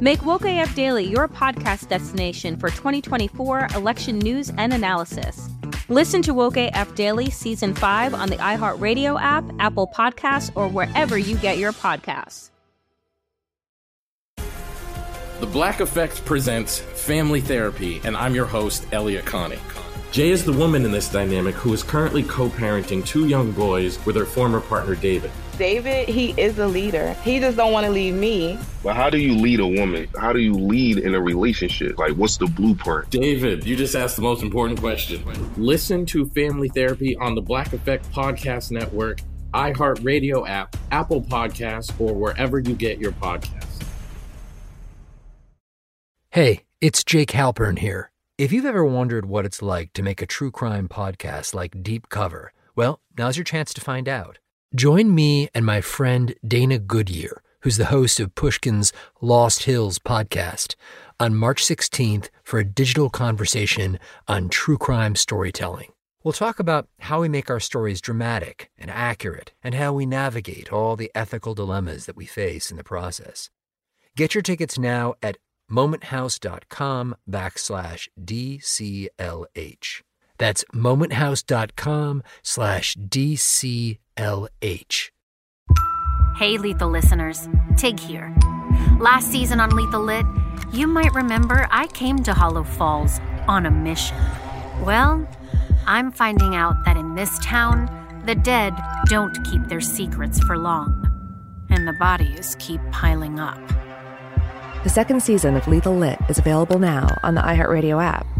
Make Woke AF Daily your podcast destination for 2024 election news and analysis. Listen to Woke AF Daily Season 5 on the iHeartRadio app, Apple Podcasts, or wherever you get your podcasts. The Black Effect presents Family Therapy, and I'm your host, Elliott Connie. Jay is the woman in this dynamic who is currently co parenting two young boys with her former partner, David. David, he is a leader. He just don't want to leave me. But how do you lead a woman? How do you lead in a relationship? Like, what's the blueprint? David, you just asked the most important question. Listen to Family Therapy on the Black Effect Podcast Network, iHeartRadio app, Apple Podcasts, or wherever you get your podcasts. Hey, it's Jake Halpern here. If you've ever wondered what it's like to make a true crime podcast like Deep Cover, well, now's your chance to find out. Join me and my friend Dana Goodyear, who's the host of Pushkin's Lost Hills podcast, on March 16th for a digital conversation on true crime storytelling. We'll talk about how we make our stories dramatic and accurate, and how we navigate all the ethical dilemmas that we face in the process. Get your tickets now at momenthouse.com backslash DCLH. That's momenthouse.com slash DCLH. Hey, Lethal listeners. Tig here. Last season on Lethal Lit, you might remember I came to Hollow Falls on a mission. Well, I'm finding out that in this town, the dead don't keep their secrets for long, and the bodies keep piling up. The second season of Lethal Lit is available now on the iHeartRadio app,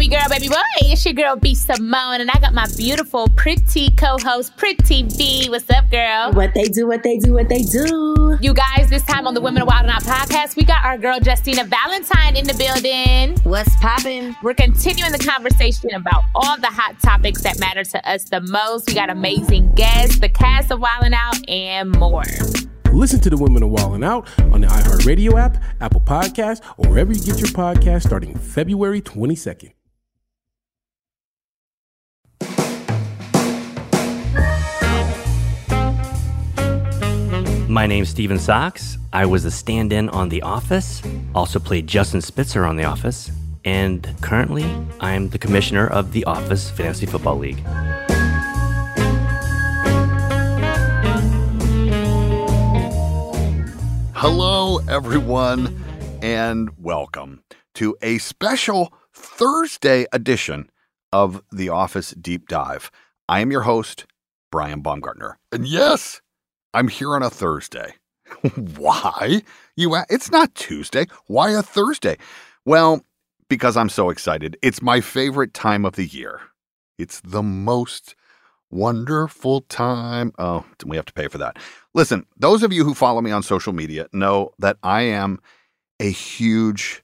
Baby girl, baby boy, it's your girl B Simone, and I got my beautiful, pretty co-host, Pretty Vee. What's up, girl? What they do, what they do, what they do. You guys, this time on the Women of Wild and Out podcast, we got our girl Justina Valentine in the building. What's poppin'? We're continuing the conversation about all the hot topics that matter to us the most. We got amazing guests, the cast of Wild and Out, and more. Listen to the Women of Wild and Out on the iHeartRadio app, Apple Podcasts, or wherever you get your podcast starting February 22nd. My name's Stephen Saux. I was a stand in on The Office, also played Justin Spitzer on The Office, and currently I'm the commissioner of The Office Fantasy Football League. Hello, everyone, and welcome to a special Thursday edition of The Office Deep Dive. I am your host, Brian Baumgartner. And yes, I'm here on a Thursday. Why? You it's not Tuesday. Why a Thursday? Well, because I'm so excited. It's my favorite time of the year. It's the most wonderful time. Oh, we have to pay for that. Listen, those of you who follow me on social media know that I am a huge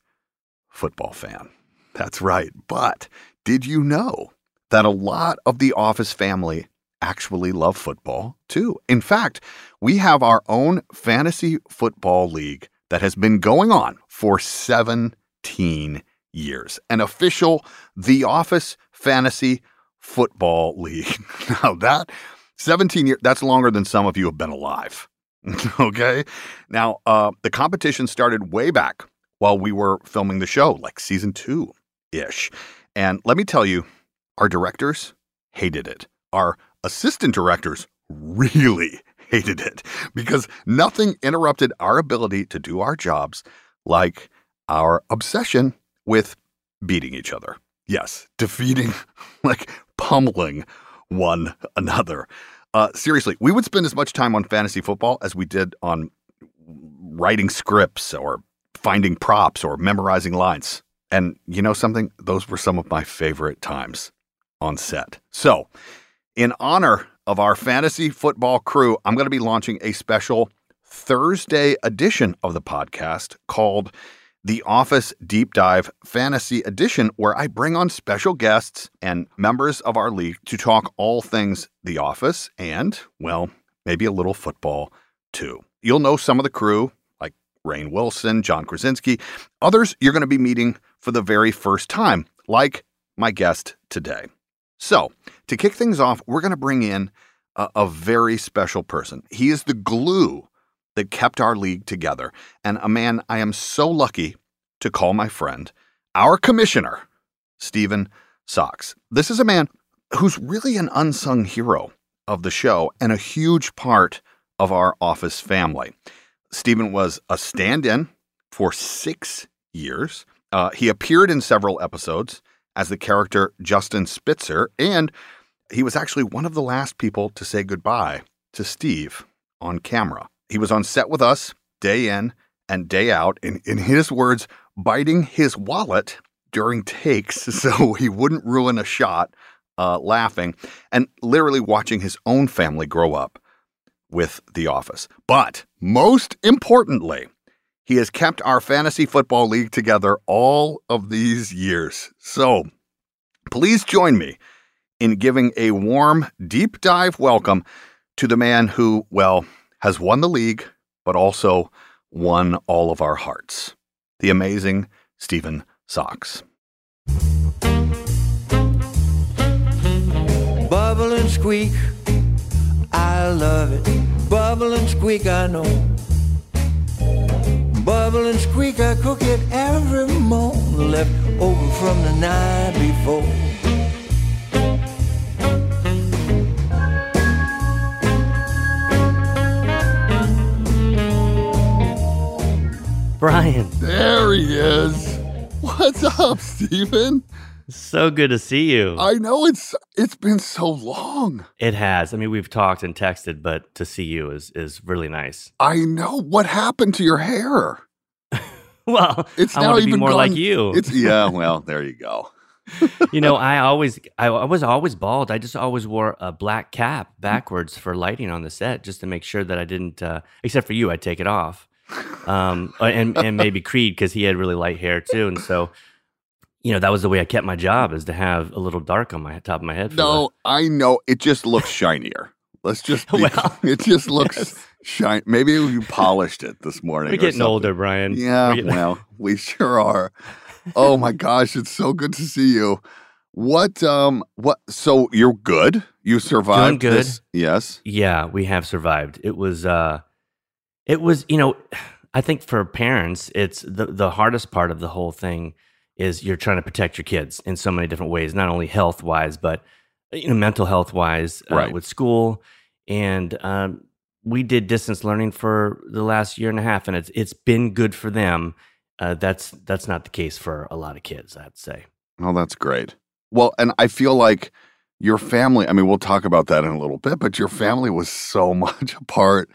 football fan. That's right. But did you know that a lot of the Office family actually love football too? In fact, we have our own fantasy football league that has been going on for 17 years. An official The Office Fantasy Football League. now that 17 years, that's longer than some of you have been alive. okay? Now, uh, the competition started way back while we were filming the show, like season two ish. And let me tell you, our directors hated it. Our assistant directors really hated it because nothing interrupted our ability to do our jobs like our obsession with beating each other. Yes, defeating, like pummeling one another. Uh, seriously, we would spend as much time on fantasy football as we did on writing scripts or finding props or memorizing lines. And you know something? Those were some of my favorite times on set. So, in honor of our fantasy football crew, I'm going to be launching a special Thursday edition of the podcast called the Office Deep Dive Fantasy Edition, where I bring on special guests and members of our league to talk all things The Office and, well, maybe a little football too. You'll know some of the crew, like Rainn Wilson, John Krasinski. Others you're going to be meeting for the very first time, like my guest today. So, to kick things off, we're going to bring in a, a very special person. He is the glue that kept our league together, and a man I am so lucky to call my friend, our commissioner, Stephen Saux. This is a man who's really an unsung hero of the show and a huge part of our office family. Stephen was a stand in for six years. Uh, he appeared in several episodes as the character Justin Spitzer, and he was actually one of the last people to say goodbye to Steve on camera. He was on set with us day in and day out, in, in his words, biting his wallet during takes so he wouldn't ruin a shot, uh, laughing, and literally watching his own family grow up with The Office. But most importantly, he has kept our fantasy football league together all of these years. So please join me in giving a warm, deep dive welcome to the man who, well, has won the league, but also won all of our hearts. The amazing Stephen Saux. Bubble and squeak, I love it. Bubble and squeak, I know. Bubble and squeak, I cook it every morning, left over from the night before. Brian. There he is. What's up, Stephen? So good to see you. I know it's it's been so long. It has. I mean, we've talked and texted, but to see you is is really nice. I know what happened to your hair. Well, It's I now want to even be more gone- like you. It's yeah. Well, there you go. you know, I always, I, I was always bald. I just always wore a black cap backwards for lighting on the set, just to make sure that I didn't. Uh, except for you, I'd take it off, um, and and maybe Creed because he had really light hair too, and so, you know, that was the way I kept my job is to have a little dark on my top of my head. For No, I know. It just looks shinier. Let's just. Be, Well, it just looks shiny. Maybe you polished it this morning. We're getting older, Brian. Yeah. Well, we sure are. Oh my gosh, it's so good to see you. What? Um. What? So you're good. You survived. good. This? Yes. Yeah, we have survived. It was uh it was, you know, I think for parents, it's the the hardest part of the whole thing is you're trying to protect your kids in so many different ways, not only health wise, but you know, mental health wise uh, Right. with school. And um, we did distance learning for the last year and a half, and it's it's been good for them. Uh, that's that's not the case for a lot of kids, I'd say. Oh, that's great. Well, and I feel like your family, I mean, we'll talk about that in a little bit, but your family was so much a part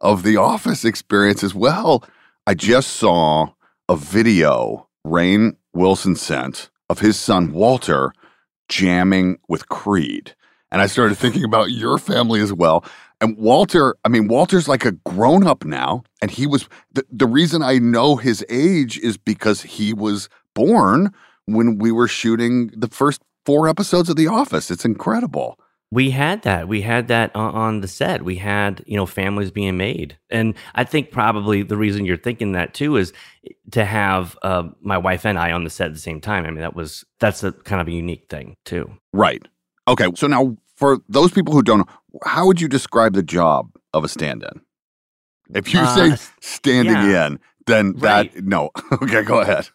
of the office experience as well. I just saw a video Rainn Wilson sent of his son Walter jamming with Creed. And I started thinking about your family as well. And Walter, I mean, Walter's like a grown up now. And he was the, the reason I know his age is because he was born when we were shooting the first four episodes of The Office. It's incredible. We had that. We had that on, the set. We had, you know, families being made. And I think probably the reason you're thinking that too is to have uh, my wife and I on the set at the same time. I mean, that was, that's a kind of a unique thing too. Right. Okay. So now, for those people who don't know, how would you describe the job of a stand in? If you Uh, say standing yeah. in, then that, no. okay, go ahead.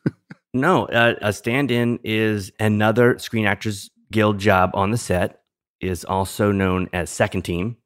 No, uh, a stand-in is another Screen Actors Guild job on the set. Is also known as second team,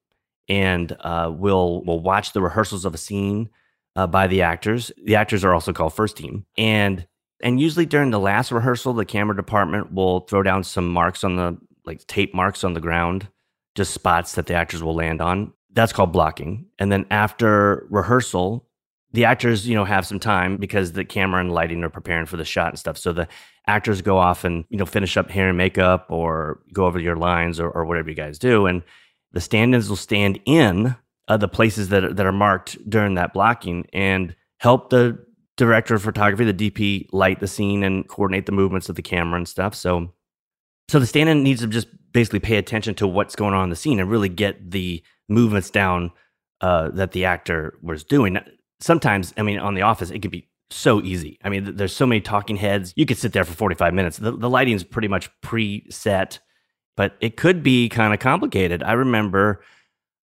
and uh, will will watch the rehearsals of a scene uh, by the actors. The actors are also called first team, and and usually during the last rehearsal, the camera department will throw down some marks on the like tape marks on the ground, just spots that the actors will land on. That's called blocking. And then after rehearsal, the actors, you know, have some time because the camera and lighting are preparing for the shot and stuff. So the actors go off and, you know, finish up hair and makeup or go over your lines or, or whatever you guys do. And the stand-ins will stand in uh, the places that are, that are marked during that blocking and help the director of photography, the DP, light the scene and coordinate the movements of the camera and stuff. So, so the stand-in needs to just basically pay attention to what's going on in the scene and really get the movements down uh, that the actor was doing. Sometimes, I mean, on The Office, it can be so easy. I mean, there's so many talking heads. You could sit there for 45 minutes. The, the lighting's pretty much preset, but it could be kind of complicated. I remember,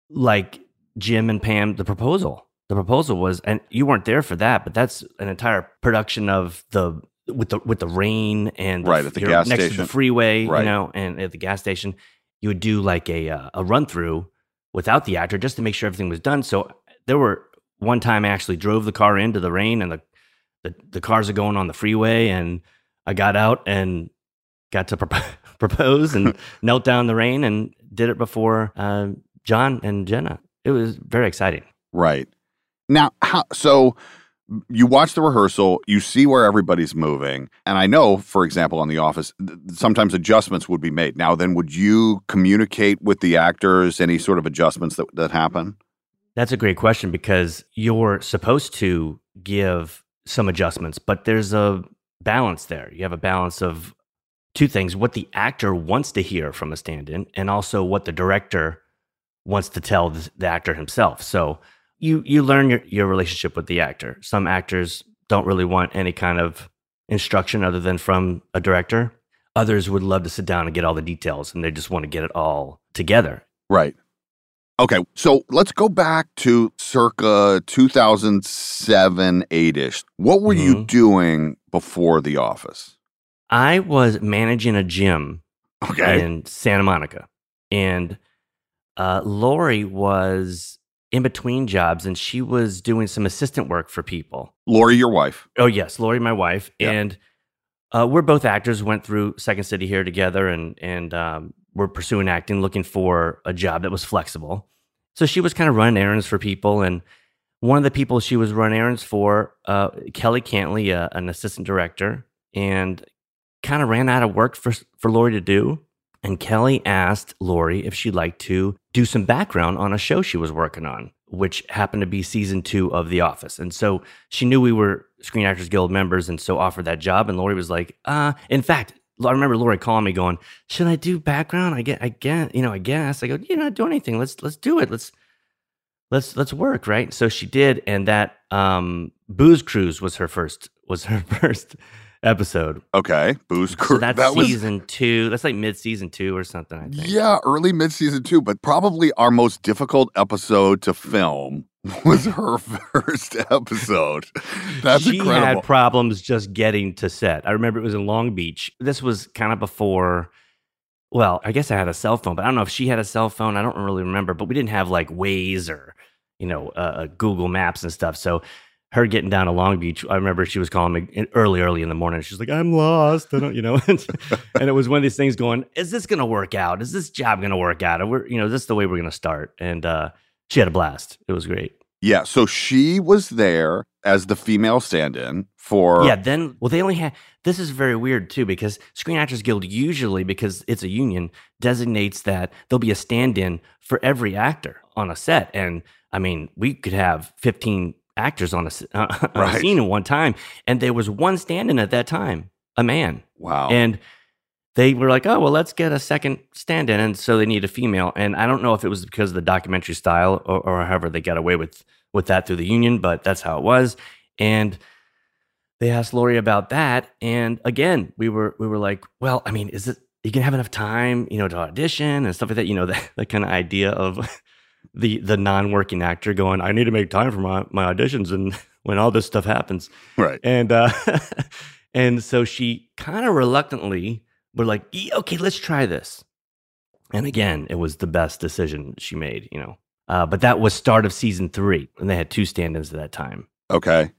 like Jim and Pam, the proposal. The proposal was, and you weren't there for that, but that's an entire production of the with the with the rain and Right, at the gas next to station. the freeway, Right. you know, and at the gas station, you would do like a uh, a run through without the actor just to make sure everything was done. So there were one time I actually drove the car into the rain and the the, the cars are going on the freeway and I got out and got to prop- propose and knelt down in the rain and did it before uh, John and Jenna. It was very exciting. Right. Now, how, so you watch the rehearsal, you see where everybody's moving. And I know, for example, on The Office, th- sometimes adjustments would be made. Now, then, would you communicate with the actors any sort of adjustments that, that happen? That's a great question because you're supposed to give some adjustments, but there's a balance there. You have a balance of two things what the actor wants to hear from a stand in, and also what the director wants to tell the, actor himself. So you, you learn your, your relationship with the actor. Some actors don't really want any kind of instruction other than from a director. Others would love to sit down and get all the details and they just want to get it all together. Right. Okay, so let's go back to circa 2007, 8 ish. What were you Mhm. doing before The Office? I was managing a gym Okay. in Santa Monica. And uh, Lori was in between jobs and she was doing some assistant work for people. Lori, your wife. Oh, yes, Lori, my wife. Yeah. And uh, we're both actors, went through Second City here together and, and um, we're pursuing acting, looking for a job that was flexible. So she was kind of running errands for people. And one of the people she was running errands for, uh, Kelly Cantley, uh, an assistant director, and kind of ran out of work for, for Lori to do. And Kelly asked Lori if she'd like to do some background on a show she was working on, which happened to be season two of The Office. And so she knew we were Screen Actors Guild members and so offered that job. And Lori was like, uh, in fact, I remember Lori calling me going, should I do background? I get, I get, you know, I guess. I go, you're not doing anything. Let's, let's do it. Let's, let's, let's work. Right. So she did. And that, um, Booze Cruise was her first, was her first episode. Okay, Booze So Cruise. that's that was season two. That's like mid season two or something. I think. Yeah, early mid season two, but probably our most difficult episode to film was her first episode. That's she incredible. had problems just getting to set. I remember it was in Long Beach. This was kind of before. Well, I guess I had a cell phone, but I don't know if she had a cell phone. I don't really remember. But we didn't have like Waze or you know uh, Google Maps and stuff. So her getting down to Long Beach, I remember she was calling me early, early in the morning. She's like, "I'm lost," I don't, you know. and it was one of these things going, "Is this going to work out? Is this job going to work out? Or we're, you know, this is this the way we're going to start?" And uh, she had a blast. It was great. yeah, so she was there as the female stand in for. Yeah, then well, they only had. This is very weird too because Screen Actors Guild usually, because it's a union, designates that there'll be a stand-in for every actor on a set, and I mean, we could have fifteen actors on a, uh, on a scene at one time, and there was one stand-in at that time, a man. Wow. And they were like, oh, well, let's get a second stand in. And so they need a female. And I don't know if it was because of the documentary style or, or however they got away with, with that through the union, but that's how it was. And they asked Lori about that. And again, we were, we were like, well, I mean, is it, you can have enough time, you know, to audition and stuff like that, you know, that, that kind of idea of the, the non-working actor going, I need to make time for my, my auditions. And when all this stuff happens. Right. And, uh, and so she kind of reluctantly were like, okay, let's try this. And again, it was the best decision she made, you know. Uh, but that was start of season three, and they had two stand-ins at that time. Okay.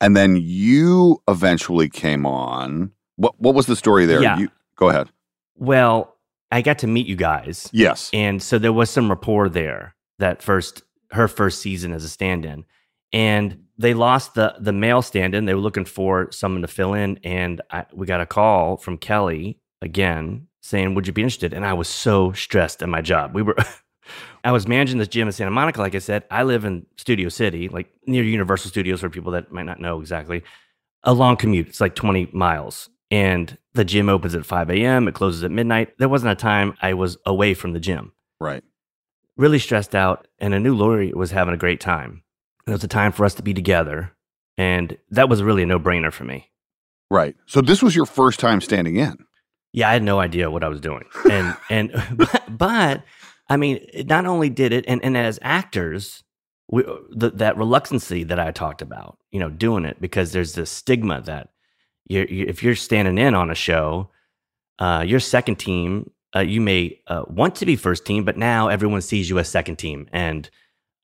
And then you eventually came on. What what was the story there? Yeah. You, go ahead. Well, I got to meet you guys. Yes. And so there was some rapport there that first her first season as a stand-in. And they lost the the male stand-in. They were looking for someone to fill in, and I, we got a call from Kelly again saying, "Would you be interested?" And I was so stressed at my job. We were, I was managing this gym in Santa Monica. Like I said, I live in Studio City, like near Universal Studios, for people that might not know exactly. A long commute. It's like twenty miles, and the gym opens at five a.m. It closes at midnight. There wasn't a time I was away from the gym. Right. Really stressed out, and I knew Lori was having a great time. It was a time for us to be together, and that was really a no-brainer for me. Right. So this was your first time standing in. Yeah, I had no idea what I was doing, and and but, but I mean, not only did it, and and as actors, we, the, that reluctancy that I talked about, you know, doing it because there's this stigma that you're, you, if you're standing in on a show, uh, your second team, uh, you may uh, want to be first team, but now everyone sees you as second team, and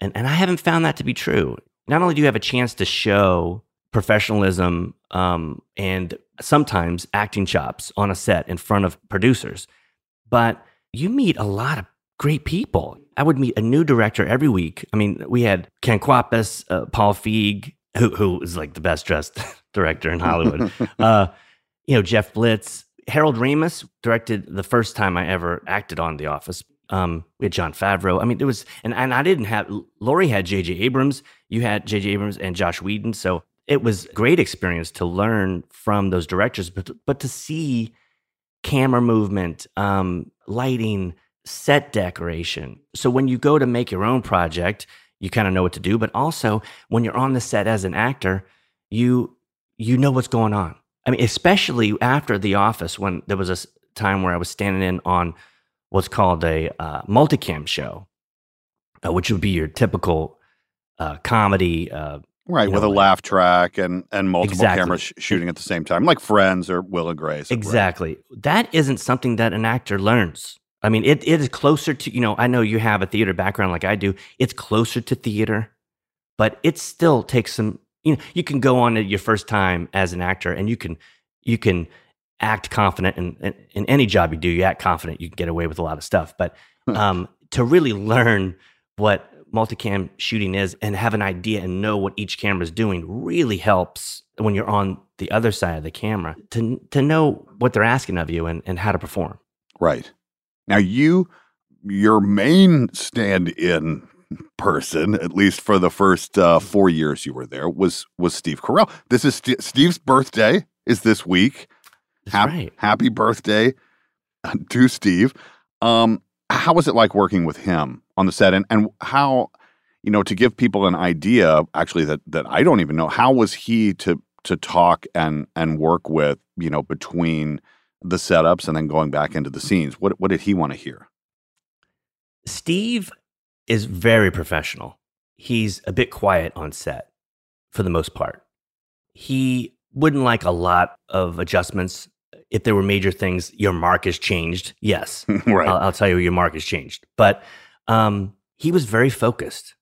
and and I haven't found that to be true. Not only do you have a chance to show professionalism um, and sometimes acting chops on a set in front of producers, but you meet a lot of great people. I would meet a new director every week. I mean, we had Ken Kwapis, uh, Paul Feig, who, who is like the best dressed director in Hollywood. uh, you know, Jeff Blitz, Harold Ramis directed the first time I ever acted on The Office. Um, we had Jon Favreau. I mean, there was, and, and I didn't have, Lori had J.J. Abrams. You had J.J. Abrams and Joss Whedon. So it was great experience to learn from those directors, but, but to see camera movement, um, lighting, set decoration. So when you go to make your own project, you kind of know what to do, but also when you're on the set as an actor, you you know what's going on. I mean, especially after The Office, when there was a time where I was standing in on what's called a uh, multicam show, uh, which would be your typical uh, comedy, uh, right, you with know, a laugh track and and multiple Exactly. cameras sh- shooting at the same time, like Friends or Will and Grace. Exactly. That isn't something that an actor learns. I mean, it, it is closer to, you know, I know you have a theater background like I do. It's closer to theater, but it still takes some, you know, you can go on it your first time as an actor and you can, you can act confident in, in, in any job you do, you act confident, you can get away with a lot of stuff. But um, to really learn what multicam shooting is and have an idea and know what each camera is doing really helps when you're on the other side of the camera to, to know what they're asking of you and, and how to perform. Right. Now you your main stand-in person, at least for the first uh, four years you were there, was was Steve Carell. This is St- Steve's birthday. Is this week? Hap- right. Happy birthday to Steve. Um, how was it like working with him on the set, and and how, you know, to give people an idea, actually that that I don't even know, how was he to to talk and and work with, you know, between the setups and then going back into the scenes? What what did he want to hear? Steve is very professional. He's a bit quiet on set for the most part. He wouldn't like a lot of adjustments. If there were major things, your mark has changed. Yes, Right. I'll, I'll tell you, your mark has changed. But um, he was very focused.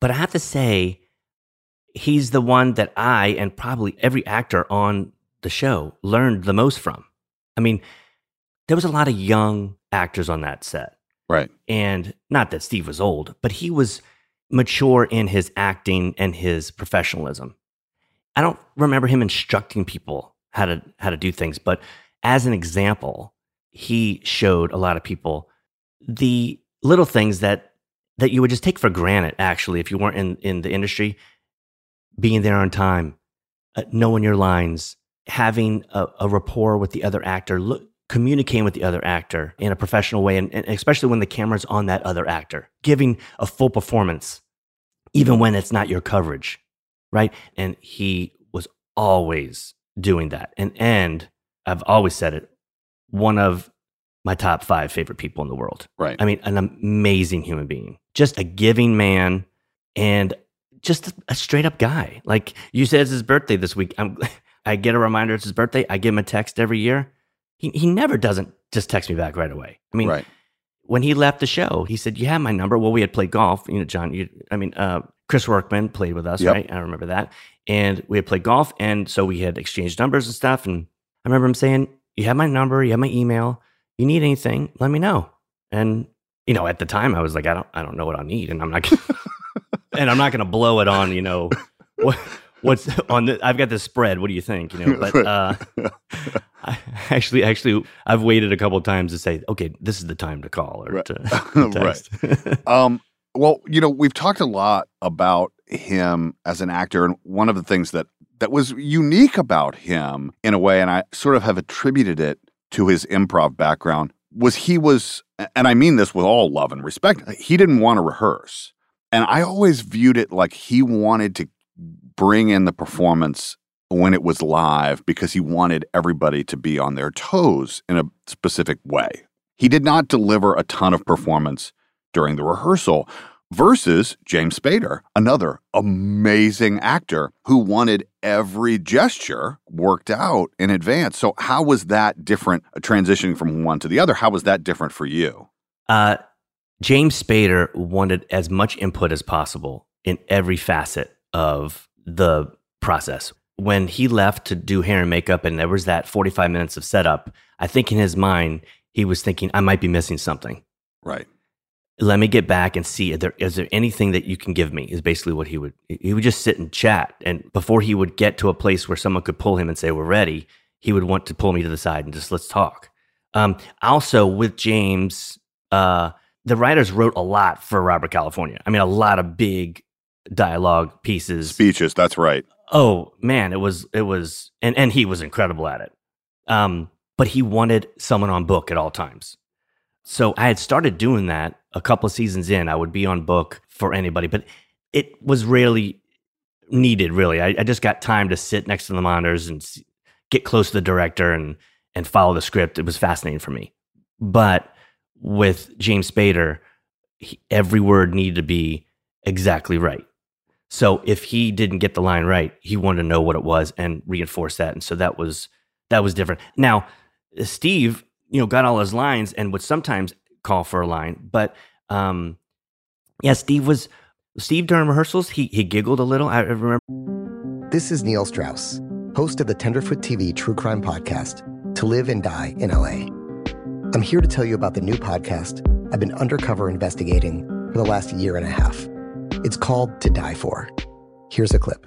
But I have to say, he's the one that I and probably every actor on the show learned the most from. I mean, there was a lot of young actors on that set. Right. And not that Steve was old, but he was mature in his acting and his professionalism. I don't remember him instructing people how to how to do things, but as an example, he showed a lot of people the little things that that you would just take for granted actually if you weren't in in the industry being there on time uh, knowing your lines having a, a rapport with the other actor look communicating with the other actor in a professional way, and, and especially when the camera's on that other actor, giving a full performance, even when it's not your coverage, right? And he was always doing that. And and I've always said it, one of my top five favorite people in the world. Right. I mean, an amazing human being, just a giving man, and just a straight up guy. Like you said, it's his birthday this week. I'm, I get a reminder it's his birthday. I give him a text every year. He he never doesn't just text me back right away. I mean, Right. when he left the show, he said, "You have my number." Well, we had played golf. You know, John. You, I mean, uh, Chris Workman played with us, Yep. right? I remember that. And we had played golf, and so we had exchanged numbers and stuff. And I remember him saying, "You have my number. You have my email. You need anything? Let me know." And you know, at the time, I was like, "I don't, I don't know what I need," and I'm not, gonna, and I'm not going to blow it on, you know, what, what's on the. I've got this spread. What do you think? You know, but uh, I, actually, actually, I've waited a couple times to say, "Okay, this is the time to call or to, to text." um, well, you know, we've talked a lot about him as an actor, and one of the things that that was unique about him in a way, and I sort of have attributed it to his improv background, was he was, and I mean this with all love and respect, he didn't want to rehearse. And I always viewed it like he wanted to bring in the performance when it was live because he wanted everybody to be on their toes in a specific way. He did not deliver a ton of performance during the rehearsal versus James Spader, another amazing actor who wanted every gesture worked out in advance. So how was that different uh, transitioning from one to the other? How was that different for you? Uh, James Spader wanted as much input as possible in every facet of the process. When he left to do hair and makeup, and there was that 45 minutes of setup, I think in his mind, he was thinking, I might be missing something. Right. Let me get back and see is there, is there anything that you can give me, is basically what he would. He would just sit and chat. And before he would get to a place where someone could pull him and say, We're ready, he would want to pull me to the side and just let's talk. Um, also, with James, uh, the writers wrote a lot for Robert California. I mean, a lot of big dialogue pieces, speeches. That's right. Oh man, it was it was, and and he was incredible at it. Um, but he wanted someone on book at all times. So I had started doing that a couple of seasons in. I would be on book for anybody, but it was rarely needed. Really, I, I just got time to sit next to the monitors and get close to the director and and follow the script. It was fascinating for me. But with James Spader, he, every word needed to be exactly right. So if he didn't get the line right, he wanted to know what it was and reinforce that. And so that was that was different. Now, Steve, you know, got all his lines and would sometimes call for a line, but um, yeah, Steve was Steve during rehearsals. He he giggled a little. I remember. This is Neil Strauss, host of the Tenderfoot TV True Crime Podcast, To Live and Die in LA. I'm here to tell you about the new podcast I've been undercover investigating for the last year and a half. It's called To Die For. Here's a clip.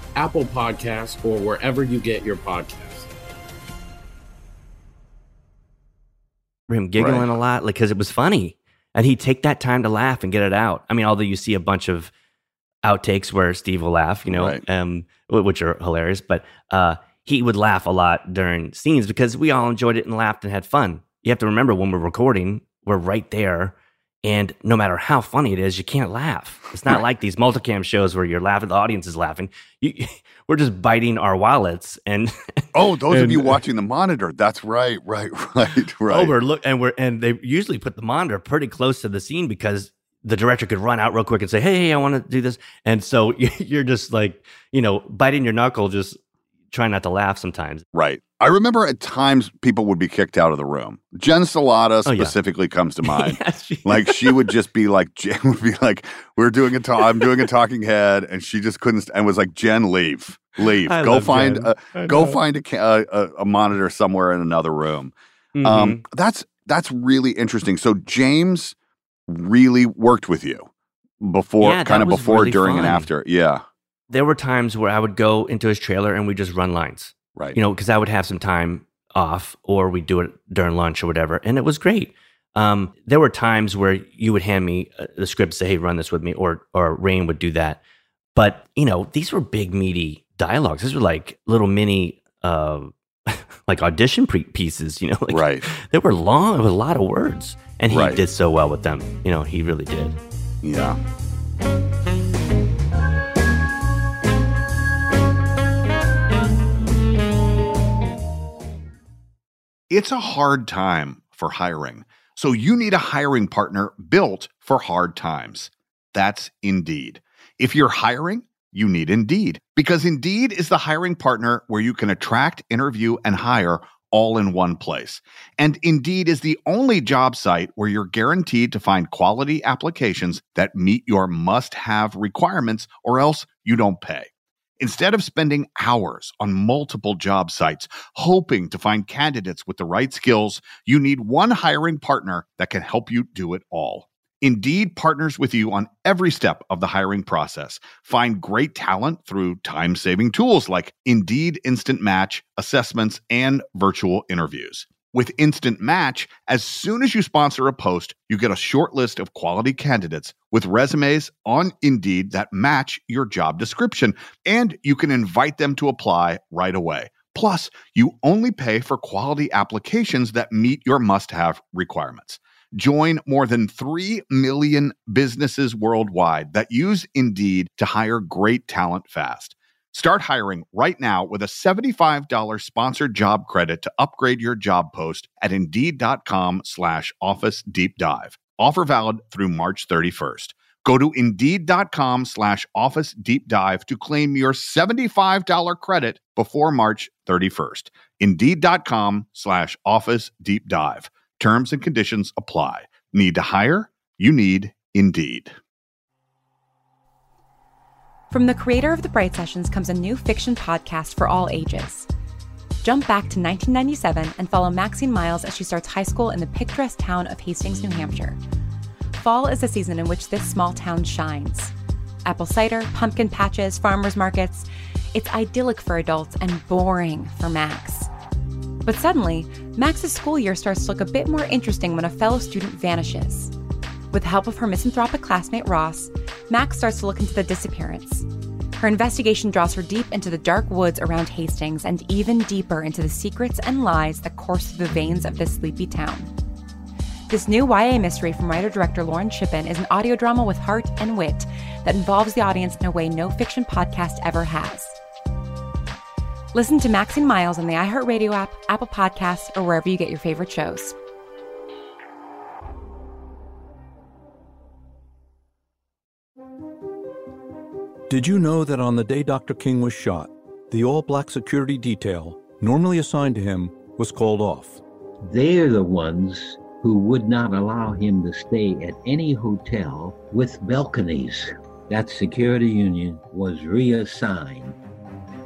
Apple Podcasts, or wherever you get your podcasts. him giggling Right. a lot like because it was funny and he'd take that time to laugh and get it out i mean although you see a bunch of outtakes where steve will laugh you know Right. um which are hilarious but uh he would laugh a lot during scenes because we all enjoyed it and laughed and had fun you have to remember when we're recording we're right there and no matter how funny it is you can't laugh it's not like these multicam shows where you're laughing the audience is laughing you, we're just biting our wallets and Oh, those of you uh, watching the monitor. That's right, right, right, right. Oh, we're look and we're and they usually put the monitor pretty close to the scene because the director could run out real quick and say, "Hey, hey I want to do this," and so you're just like, you know, biting your knuckle, just trying not to laugh sometimes. Right. I remember at times people would be kicked out of the room. Jen Celotta Oh, yeah. specifically comes to mind. Yes, like she would just be like, Jen would be like, "We're doing a talk. I'm doing a talking head," and she just couldn't. st- And was like, "Jen, leave, leave. I go find Jen. a, I go find a, ca- a, a- a monitor somewhere in another room." Mm-hmm. Um, that's that's really interesting. So James really worked with you before, Yeah, kind of before, really during, and after. Yeah. There were times where I would go into his trailer and we just run lines, Right. you know, because I would have some time off, or we'd do it during lunch or whatever, and it was great. Um, there were times where you would hand me uh, the script, say, "Hey, run this with me," or or Rainn would do that. But you know, these were big, meaty dialogues. These were like little mini, uh, like audition pre- pieces. You know, like, Right. They were long. It was a lot of words, and he Right. did so well with them. You know, he really did. Yeah. It's a hard time for hiring. So you need a hiring partner built for hard times. That's Indeed. If you're hiring, you need Indeed because Indeed is the hiring partner where you can attract, interview, and hire all in one place. And Indeed is the only job site where you're guaranteed to find quality applications that meet your must have requirements or else you don't pay. Instead of spending hours on multiple job sites hoping to find candidates with the right skills, you need one hiring partner that can help you do it all. Indeed partners with you on every step of the hiring process. Find great talent through time saving tools like Indeed Instant Match, assessments, and virtual interviews. With Instant Match, as soon as you sponsor a post, you get a short list of quality candidates with resumes on Indeed that match your job description, and you can invite them to apply right away. Plus, you only pay for quality applications that meet your must have requirements. Join more than 3 million businesses worldwide that use Indeed to hire great talent fast. Start hiring right now with a $75 sponsored job credit to upgrade your job post at Indeed.com slash Office Deep Dive. Offer valid through March 31st. Go to Indeed.com slash Office Deep Dive to claim your $75 credit before March 31st. Indeed.com slash Office Deep Dive. Terms and conditions apply. Need to hire? You need Indeed. From the creator of The Bright Sessions comes a new fiction podcast for all ages. Jump back to 1997 and follow Maxine Miles as she starts high school in the picturesque town of Hastings, New Hampshire. Fall is the season in which this small town shines. Apple cider, pumpkin patches, farmers markets. It's idyllic for adults and boring for Max. But suddenly, Max's school year starts to look a bit more interesting when a fellow student vanishes. With the help of her misanthropic classmate Ross, Max starts to look into the disappearance. Her investigation draws her deep into the dark woods around Hastings and even deeper into the secrets and lies that course through the veins of this sleepy town. This new YA mystery from writer director Lauren Shippen is an audio drama with heart and wit that involves the audience in a way no fiction podcast ever has. Listen to Maxine Miles on the iHeartRadio app, Apple Podcasts, or wherever you get your favorite shows. Did you know that on the day Dr. King was shot, the all black security detail normally assigned to him was called off? They're the ones who would not allow him to stay at any hotel with balconies. That security union was reassigned.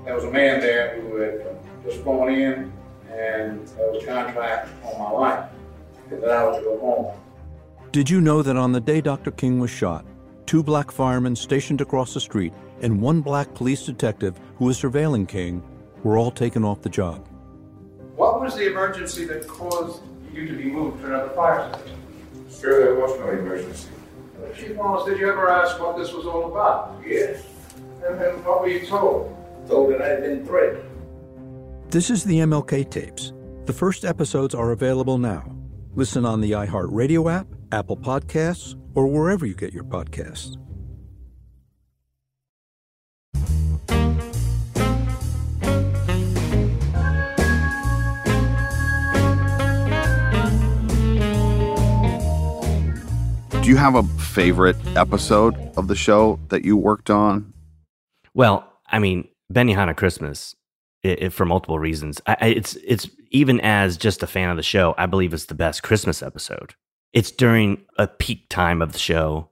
There was a man there who had just flown in, and there was a contract on my life that I was to go home. Did you know that on the day Dr. King was shot, two black firemen stationed across the street and one black police detective who was surveilling King were all taken off the job? What was the emergency that caused you to be moved to another fire station? Sure, there was no emergency. Chief Wallace, did you ever ask what this was all about? Yes. And then what were you told? Told that I had been threatened. This is the MLK tapes. The first episodes are available now. Listen on the iHeartRadio app, Apple Podcasts, or wherever you get your podcasts. Do you have a favorite episode of the show that you worked on? Well, I mean, Benihana Christmas, it, it, for multiple reasons. I, I, it's it's even as just a fan of the show, I believe it's the best Christmas episode. It's during a peak time of the show,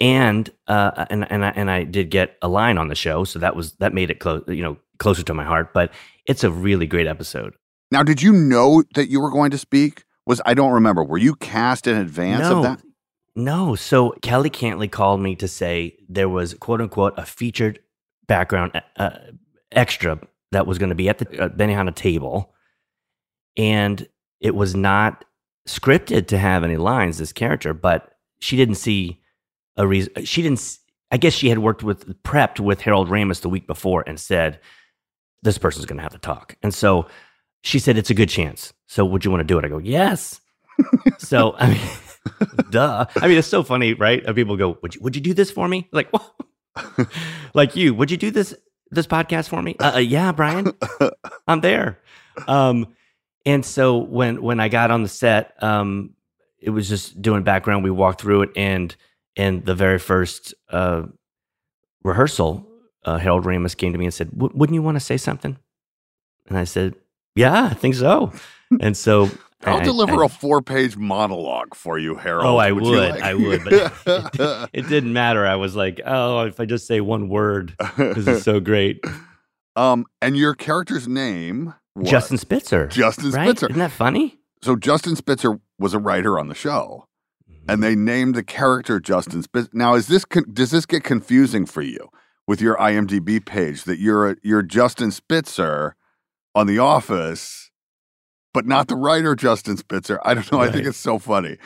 and uh, and and I, and I did get a line on the show, so that was that made it close, you know, closer to my heart. But it's a really great episode. Now, did you know that you were going to speak? Was I don't remember. Were you cast in advance no, of that? No. So Kelly Cantley called me to say there was quote unquote a featured background uh, extra that was going to be at the uh, Benihana table, and it was not scripted to have any lines. This character, but she didn't see a reason. She didn't. I guess she had worked with prepped with Harold Ramis the week before and said this person's going to have to talk, and so she said it's a good chance. So would you want to do it? I go yes. so I mean. Duh. I mean, it's so funny, right? People go, "Would you would you do this for me?" Like, what? like you, would you do this this podcast for me? Uh, uh, yeah, Brian, I'm there. Um, and so when when I got on the set, um, it was just doing background. We walked through it, and and the very first uh, rehearsal, uh, Harold Ramis came to me and said, "Wouldn't you want to say something?" And I said, "Yeah, I think so." And so I'll I- deliver I- a four-page monologue for you, Harold. Oh, I you would. like? I would. But it, it didn't matter. I was like, oh, if I just say one word, this is so great. Um, and your character's name was Justin Spitzer. Justin right? Spitzer. Isn't that funny? So Justin Spitzer was a writer on the show, Mm-hmm. and they named the character Justin Spitzer. Now, is this con- does this get confusing for you with your IMDb page that you're a, you're Justin Spitzer on The Office, but not the writer, Justin Spitzer. I don't know. I think it's so funny.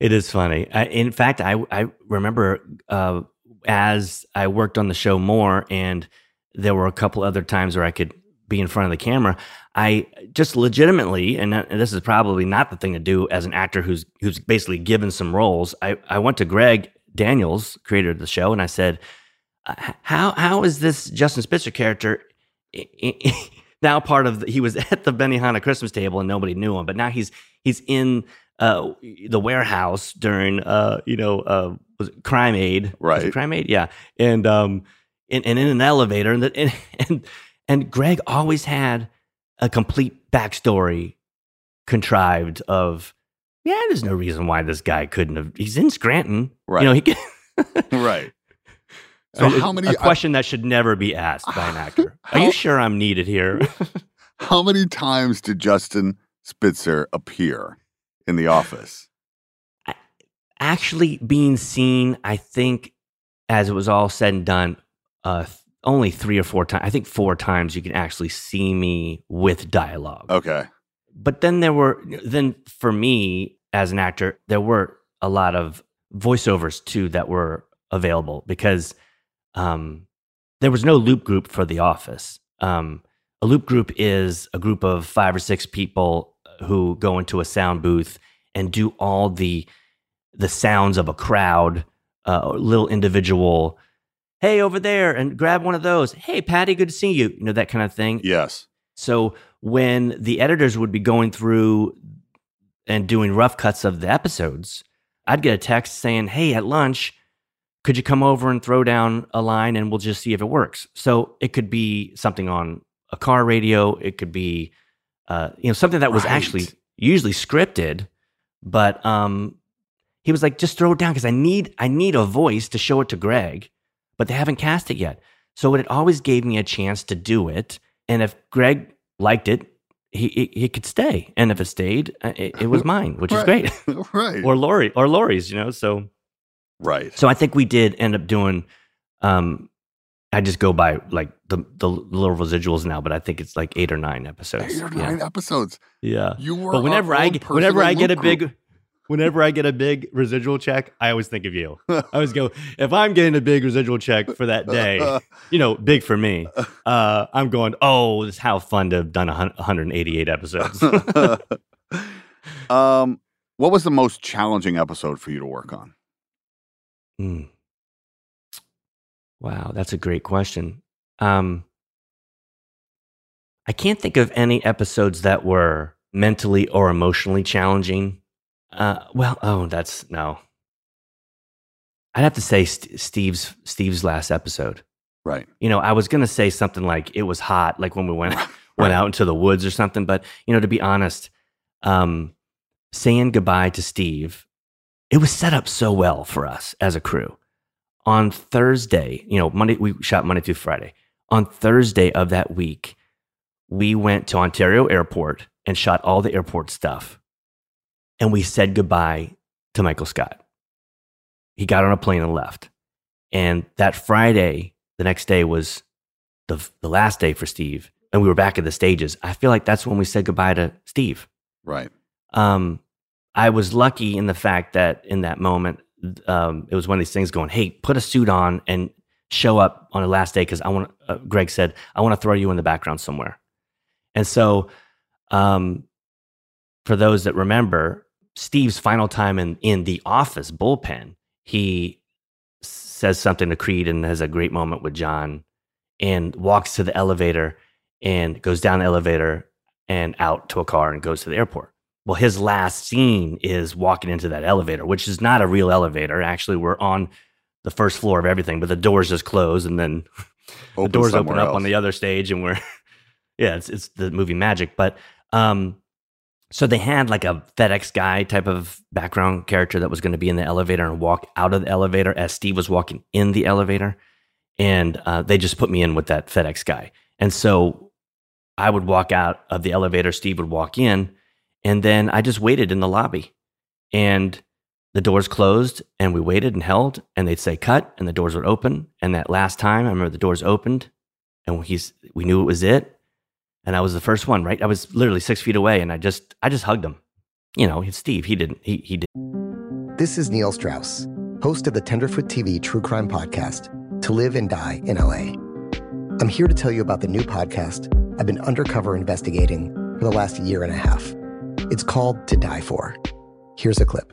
It is funny. I, in fact, I I remember uh, as I worked on the show more, and there were a couple other times where I could be in front of the camera. I just legitimately, and, and this is probably not the thing to do as an actor who's who's basically given some roles. I I went to Greg Daniels, creator of the show, and I said, uh, "How how is this Justin Spitzer character?" Now part of the, he was at the Benihana Christmas table and nobody knew him, but now he's he's in uh, the warehouse during uh, you know uh, was it Crime Aid, Right. Crime Aid, yeah, and um, and, and in an elevator, and, the, and and and Greg always had a complete backstory contrived of yeah, there's no reason why this guy couldn't have. He's in Scranton, Right. You know, he can, right. So a- how many- a question that should never be asked by an actor? Are you sure I'm needed here? How many times did Justin Spitzer appear in The Office? actually being seen, I think, as it was all said and done, uh, only three or four times. I think four times you can actually see me with dialogue. Okay. But then there were, then for me as an actor, there were a lot of voiceovers too that were available because um, there was no loop group for The Office. Um, a loop group is a group of five or six people who go into a sound booth and do all the the sounds of a crowd, uh, little individual. Hey, over there, and grab one of those. Hey, Patty, good to see you. You know that kind of thing. Yes. So when the editors would be going through and doing rough cuts of the episodes, I'd get a text saying, "Hey, at lunch, could you come over and throw down a line, and we'll just see if it works." So it could be something on a car radio. It could be, uh, you know, something that was Right. actually usually scripted, but um, he was like, "Just throw it down because I need I need a voice to show it to Greg, but they haven't cast it yet." So it always gave me a chance to do it, and if Greg liked it, he he, he could stay, and if it stayed, uh, it, it was mine, which is great. right. or Lori or Lori's, you know. So right. so I think we did end up doing. Um, I just go by like the the little residuals now, but I think it's like eight or nine episodes. Eight or Yeah. nine episodes. Yeah. You were But whenever I get, whenever I get a big group. Whenever I get a big residual check, I always think of you. I always go, if I'm getting a big residual check for that day, you know, big for me, uh, I'm going, oh, this is how fun to have done 188 episodes. um, what was the most challenging episode for you to work on? Hmm. Wow, that's a great question. Um, I can't think of any episodes that were mentally or emotionally challenging. Uh, well, oh, that's no. I'd have to say St- Steve's Steve's last episode. Right. You know, I was gonna say something like it was hot, like when we went went out into the woods or something. But you know, to be honest, um, saying goodbye to Steve, it was set up so well for us as a crew. On Thursday, you know, Monday we shot Monday through Friday. On Thursday of that week, we went to Ontario Airport and shot all the airport stuff. And we said goodbye to Michael Scott. He got on a plane and left. And that Friday, the next day was the, the last day for Steve. And we were back at the stages. I feel like that's when we said goodbye to Steve. Right. Um, I was lucky in the fact that in that moment, um, it was one of these things going, hey, put a suit on and show up on the last day because I want, uh, Greg said, I want to throw you in the background somewhere. And so, um, for those that remember, Steve's final time in, in the office bullpen, he says something to Creed and has a great moment with John and walks to the elevator and goes down the elevator and out to a car and goes to the airport. Well, his last scene is walking into that elevator, which is not a real elevator. Actually, we're on the first floor of everything, but the doors just close and then the doors open up on the other stage and we're yeah, it's it's the movie magic. But um so they had like a FedEx guy type of background character that was going to be in the elevator and walk out of the elevator as Steve was walking in the elevator. And uh, they just put me in with that FedEx guy. And so I would walk out of the elevator, Steve would walk in, and then I just waited in the lobby. And the doors closed, and we waited and held, and they'd say cut, and the doors would open. And that last time, I remember the doors opened, and he's, we knew it was it. And I was the first one. Right, I was literally six feet away, and I just I just hugged him. You know, Steve. He didn't. He he did. This is Neil Strauss, host of the Tenderfoot TV true crime podcast, To Live and Die in LA. I'm here to tell you about the new podcast I've been undercover investigating for the last year and a half. It's called To Die For. Here's a clip.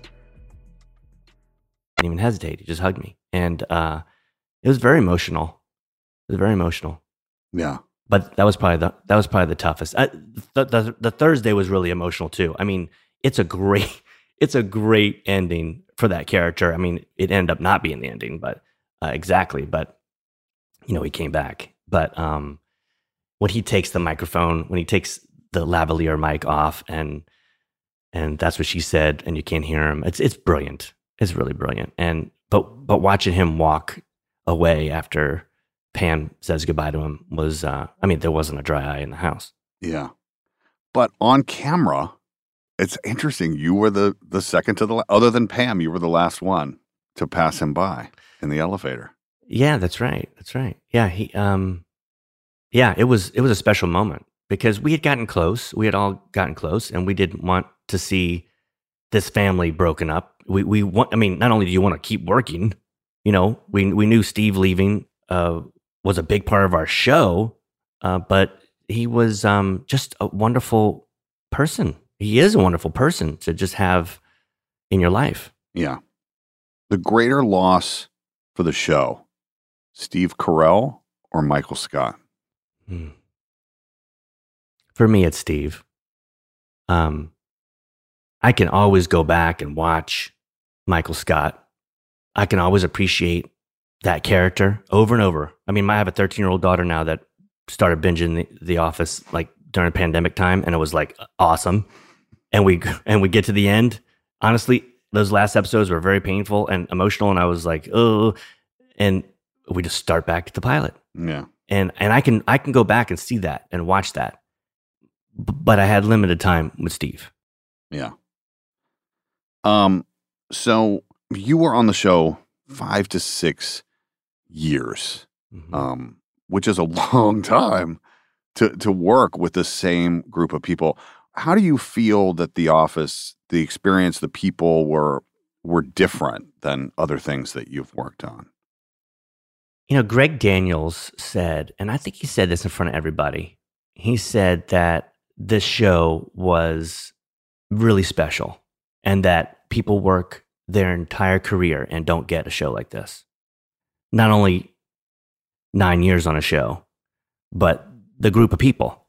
Didn't even hesitate. He just hugged me, and uh, it was very emotional. It was very emotional. Yeah, but that was probably the that was probably the toughest. Uh, the, the the Thursday was really emotional too. I mean, it's a great it's a great ending for that character. I mean, it ended up not being the ending, but uh, exactly. But you know, he came back. But um, when he takes the microphone, when he takes the lavalier mic off, and and that's what she said, and you can't hear him. It's it's brilliant. It's really brilliant. And but but watching him walk away after Pam says goodbye to him was uh I mean there wasn't a dry eye in the house. Yeah. But on camera, It's interesting. You were the the second to the la- other than Pam. You were the last one to pass him by in the elevator. Yeah, that's right. That's right. Yeah, he um yeah, it was it was a special moment because we had gotten close. We had all gotten close and we didn't want to see this family broken up. We we want I mean, not only do you want to keep working, you know, we we knew Steve leaving uh was a big part of our show, uh but he was um just a wonderful person. He is a wonderful person to just have in your life. Yeah. The greater loss for the show, Steve Carell or Michael Scott? Hmm. For me, it's Steve. Um, I can always go back and watch Michael Scott. I can always appreciate that character over and over. I mean, I have a 13 year old daughter now that started binging the, the Office like during pandemic time, and it was like awesome. And we and we get to the end. Honestly, those last episodes were very painful and emotional, and I was like, oh, and we just start back at the pilot Yeah. and and I can I can go back and see that and watch that. B- but I had limited time with Steve. Yeah. Um, so you were on the show five to six years, um, which is a long time to to work with the same group of people. How do you feel that the office, the experience, the people were were different than other things that you've worked on? You know, Greg Daniels said, and I think he said this in front of everybody. He said that this show was really special and that people work their entire career and don't get a show like this. Not only nine years on a show, but the group of people.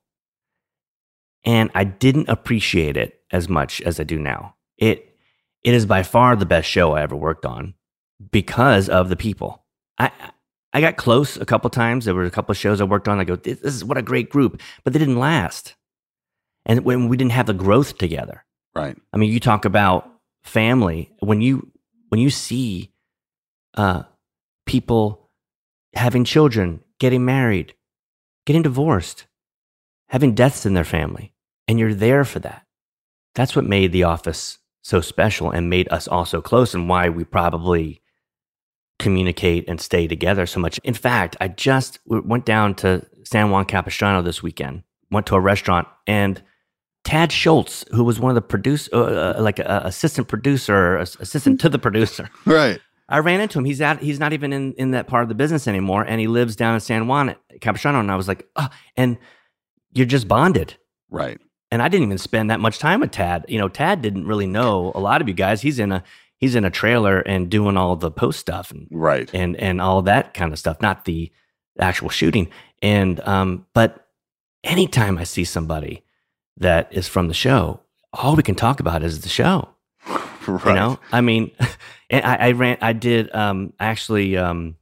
And I didn't appreciate it as much as I do now. It it is by far the best show I ever worked on because of the people. I I got close a couple times. There were a couple of shows I worked on. I go, this this is what a great group, but they didn't last. And when we didn't have the growth together. Right. I mean, you talk about family when you when you see uh, people having children, getting married, getting divorced, having deaths in their family, and you're there for that. That's what made The Office so special and made us all so close, and why we probably communicate and stay together so much. In fact, I just went down to San Juan Capistrano this weekend, went to a restaurant, and Tad Schultz, who was one of the produce, uh, uh, like a assistant producer, assistant to the producer, Right. I ran into him. He's out. He's not even in, in that part of the business anymore, and he lives down in San Juan at Capistrano. And I was like, oh, and you're just bonded, right? And I didn't even spend that much time with Tad. You know, Tad didn't really know a lot of you guys. He's in a he's in a trailer and doing all the post stuff, and right, and and all that kind of stuff, not the actual shooting. And um, but anytime I see somebody that is from the show, all we can talk about is the show. You know, I mean, and I, I ran, I did, um, I actually, um,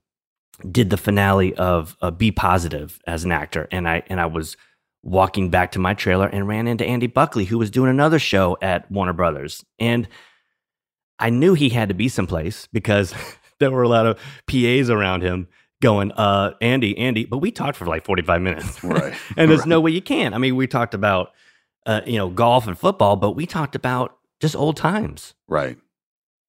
did the finale of uh, Be Positive as an actor, and I and I was walking back to my trailer and ran into Andy Buckley, who was doing another show at Warner Brothers, and I knew he had to be someplace because there were a lot of PAs around him going, uh, Andy, Andy, but we talked for like 45 minutes. Right. and there's Right. no way you can. I mean, we talked about, uh, you know, golf and football, but we talked about just old times. Right.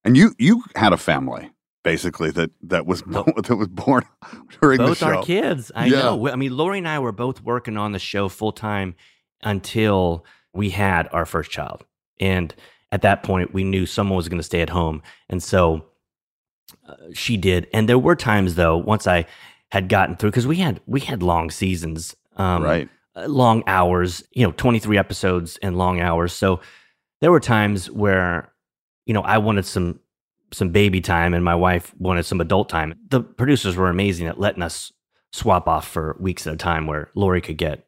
And you you had a family basically that that was bo- that was born during both the show. Both our kids. I Yeah. know. I mean, Lori and I were both working on the show full time until we had our first child. And at that point, we knew someone was going to stay at home. And so uh, she did. And there were times, though, once I had gotten through, because we had, we had long seasons, um, Right. Uh, long hours, you know, 23 episodes and long hours. So there were times where, you know, I wanted some some baby time and my wife wanted some adult time. The producers were amazing at letting us swap off for weeks at a time where Lori could get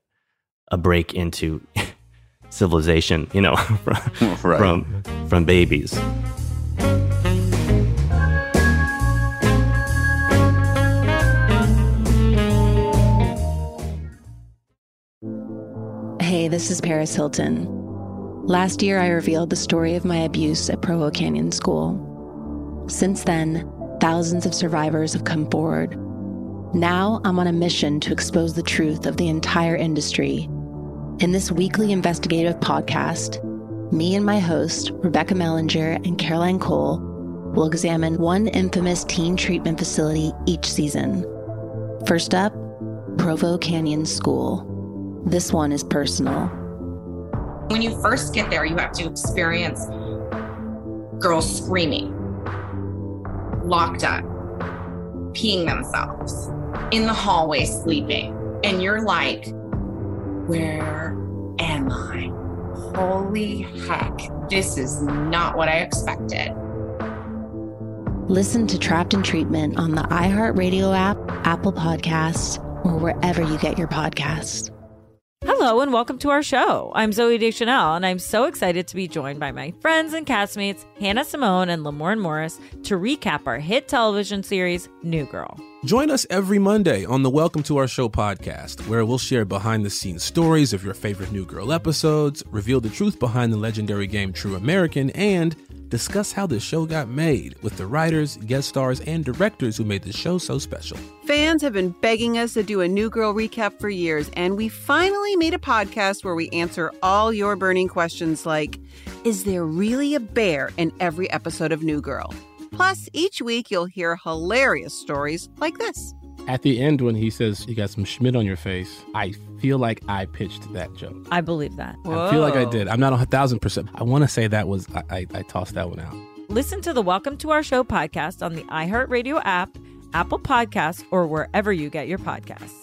a break into civilization, you know, from, Right. from from babies. This is Paris Hilton. Last year, I revealed the story of my abuse at Provo Canyon School. Since then, thousands of survivors have come forward. Now, I'm on a mission to expose the truth of the entire industry. In this weekly investigative podcast, me and my host, Rebecca Mellinger and Caroline Cole, will examine one infamous teen treatment facility each season. First up, Provo Canyon School. This one is personal. When you first get there, you have to experience girls screaming, locked up, peeing themselves, in the hallway sleeping. And you're like, where am I? Holy heck, this is not what I expected. Listen to Trapped in Treatment on the iHeartRadio app, Apple Podcasts, or wherever you get your podcasts. Hello and welcome to our show. I'm Zooey Deschanel, and I'm so excited to be joined by my friends and castmates Hannah Simone and Lamorne Morris to recap our hit television series, New Girl. Join us every Monday on the Welcome to Our Show podcast, where we'll share behind the scenes stories of your favorite New Girl episodes, reveal the truth behind the legendary game True American, and discuss how the show got made with the writers, guest stars, and directors who made the show so special. Fans have been begging us to do a New Girl recap for years, and we finally made a podcast where we answer all your burning questions like Is there really a bear in every episode of New Girl? Plus, each week you'll hear hilarious stories like this. At the end, when he says you got some Schmidt on your face, I feel like I pitched that joke. I believe that. I feel like I did. I'm not a thousand percent. I want to say that was I, I, I tossed that one out. Listen to the Welcome to Our Show podcast on the iHeartRadio app, Apple Podcasts, or wherever you get your podcasts.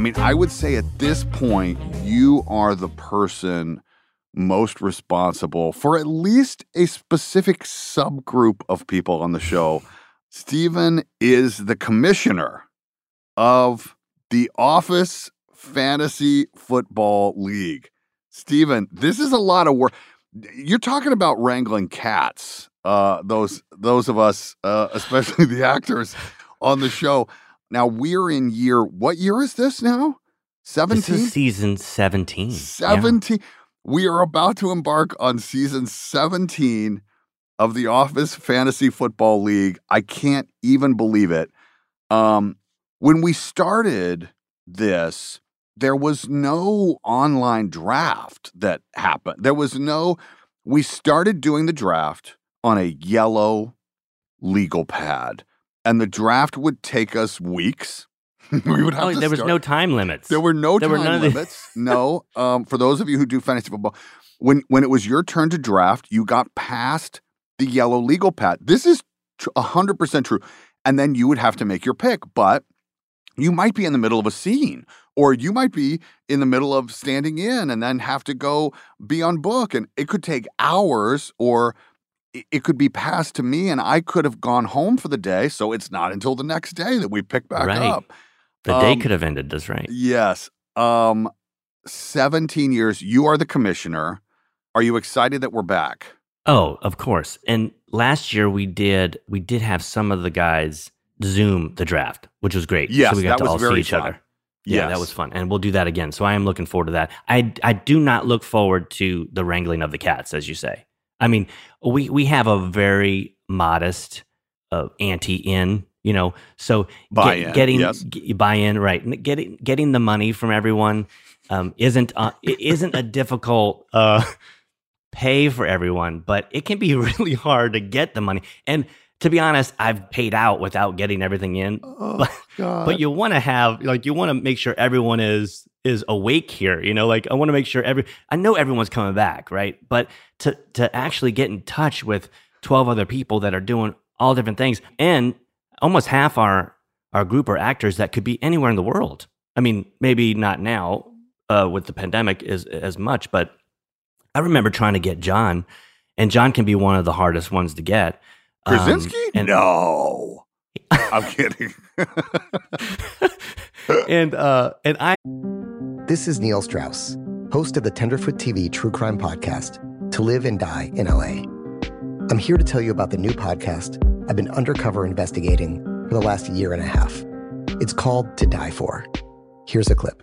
I mean, I would say at this point, you are the person most responsible for at least a specific subgroup of people on the show. Stephen is the commissioner of the Office Fantasy Football League. Stephen, this is a lot of work. You're talking about wrangling cats. Uh, those those of us, uh, especially the actors on the show. Now we're in year. What year is this now? Seventeen. This is season seventeen. Seventeen. Yeah. We are about to embark on season seventeen of the Office Fantasy Football League. I can't even believe it. Um, when we started this, there was no online draft that happened. There was no. We started doing the draft on a yellow legal pad and the draft would take us weeks. we would have oh, there was no time limits. There were no there time were limits. no. Um, for those of you who do fantasy football, when when it was your turn to draft, you got past the yellow legal pad. This is hundred percent true. And then you would have to make your pick, but you might be in the middle of a scene, or you might be in the middle of standing in, and then have to go be on book, and it could take hours or it could be passed to me and I could have gone home for the day. So it's not until the next day that we pick back right. up. The um, day could have ended this right. Yes. Um 17 years. You are the commissioner. Are you excited that we're back? Oh, of course. And last year we did we did have some of the guys zoom the draft, which was great. Yes, so we got to all see each fun. other. Yeah, Yes. that was fun. And we'll do that again. So I am looking forward to that. I I do not look forward to the wrangling of the cats, as you say. I mean, we we have a very modest uh, ante in, you know. So get- Buy-in, getting yes. g- buy in, right? Getting getting the money from everyone um, isn't uh, it isn't a difficult uh, pay for everyone, but it can be really hard to get the money. And to be honest, I've paid out without getting everything in. but, God. but you want to have like you want to make sure everyone is is awake here. You know, like I want to make sure every I know everyone's coming back, right? But to to actually get in touch with twelve other people that are doing all different things, and almost half our our group are actors that could be anywhere in the world. I mean, maybe not now uh, with the pandemic as as much, but I remember trying to get John, and John can be one of the hardest ones to get. Um, Krasinski? and- no. I'm kidding. and uh, and I This is Neil Strauss, host of the Tenderfoot TV True Crime Podcast, To Live and Die in LA. I'm here to tell you about the new podcast I've been undercover investigating for the last year and a half. It's called To Die For. Here's a clip.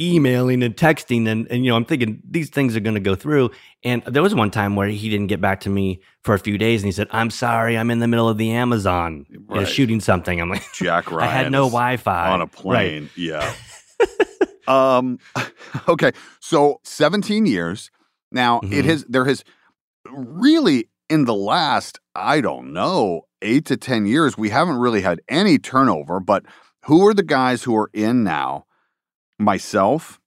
Emailing and texting and, and you know i'm thinking these things are going to go through and there was one time where he didn't get back to me for a few days and he said i'm sorry i'm in the middle of the amazon you know, shooting something i'm like Jack Ryan i had no wi-fi on a plane. Yeah. um. Okay. So 17 years now. It Mhm. has. There has really in the last I don't know eight to ten years we haven't really had any turnover. But who are the guys who are in now? Myself,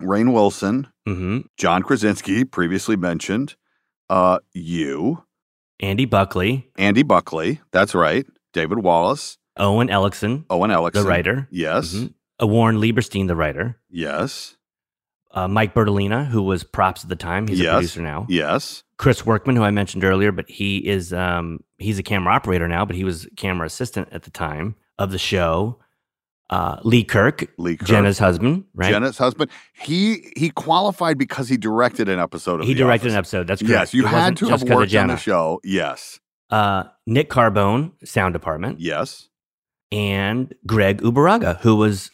Rainn Wilson, mm-hmm. John Krasinski, previously mentioned. Uh, you, andy buckley Andy Buckley. That's right. David Wallace. owen ellickson Owen Ellickson, the writer Yes. Mhm. uh, Warren Lieberstein, the writer. Yes. Uh, Mike Bertolina, who was props at the time. He's yes. a producer now. Yes. Chris Workman, who I mentioned earlier, but he is um, he's a camera operator now, but he was camera assistant at the time of the show. Uh, Lee Kirk, Lee Kirk. Jenna's husband, right? Jenna's husband. He he qualified because he directed an episode of he The directed Office. an episode. That's correct. Yes, you It had to just have worked on the show. Yes. Uh, Nick Carbone, sound department. Yes. And Greg Ubaraga, who was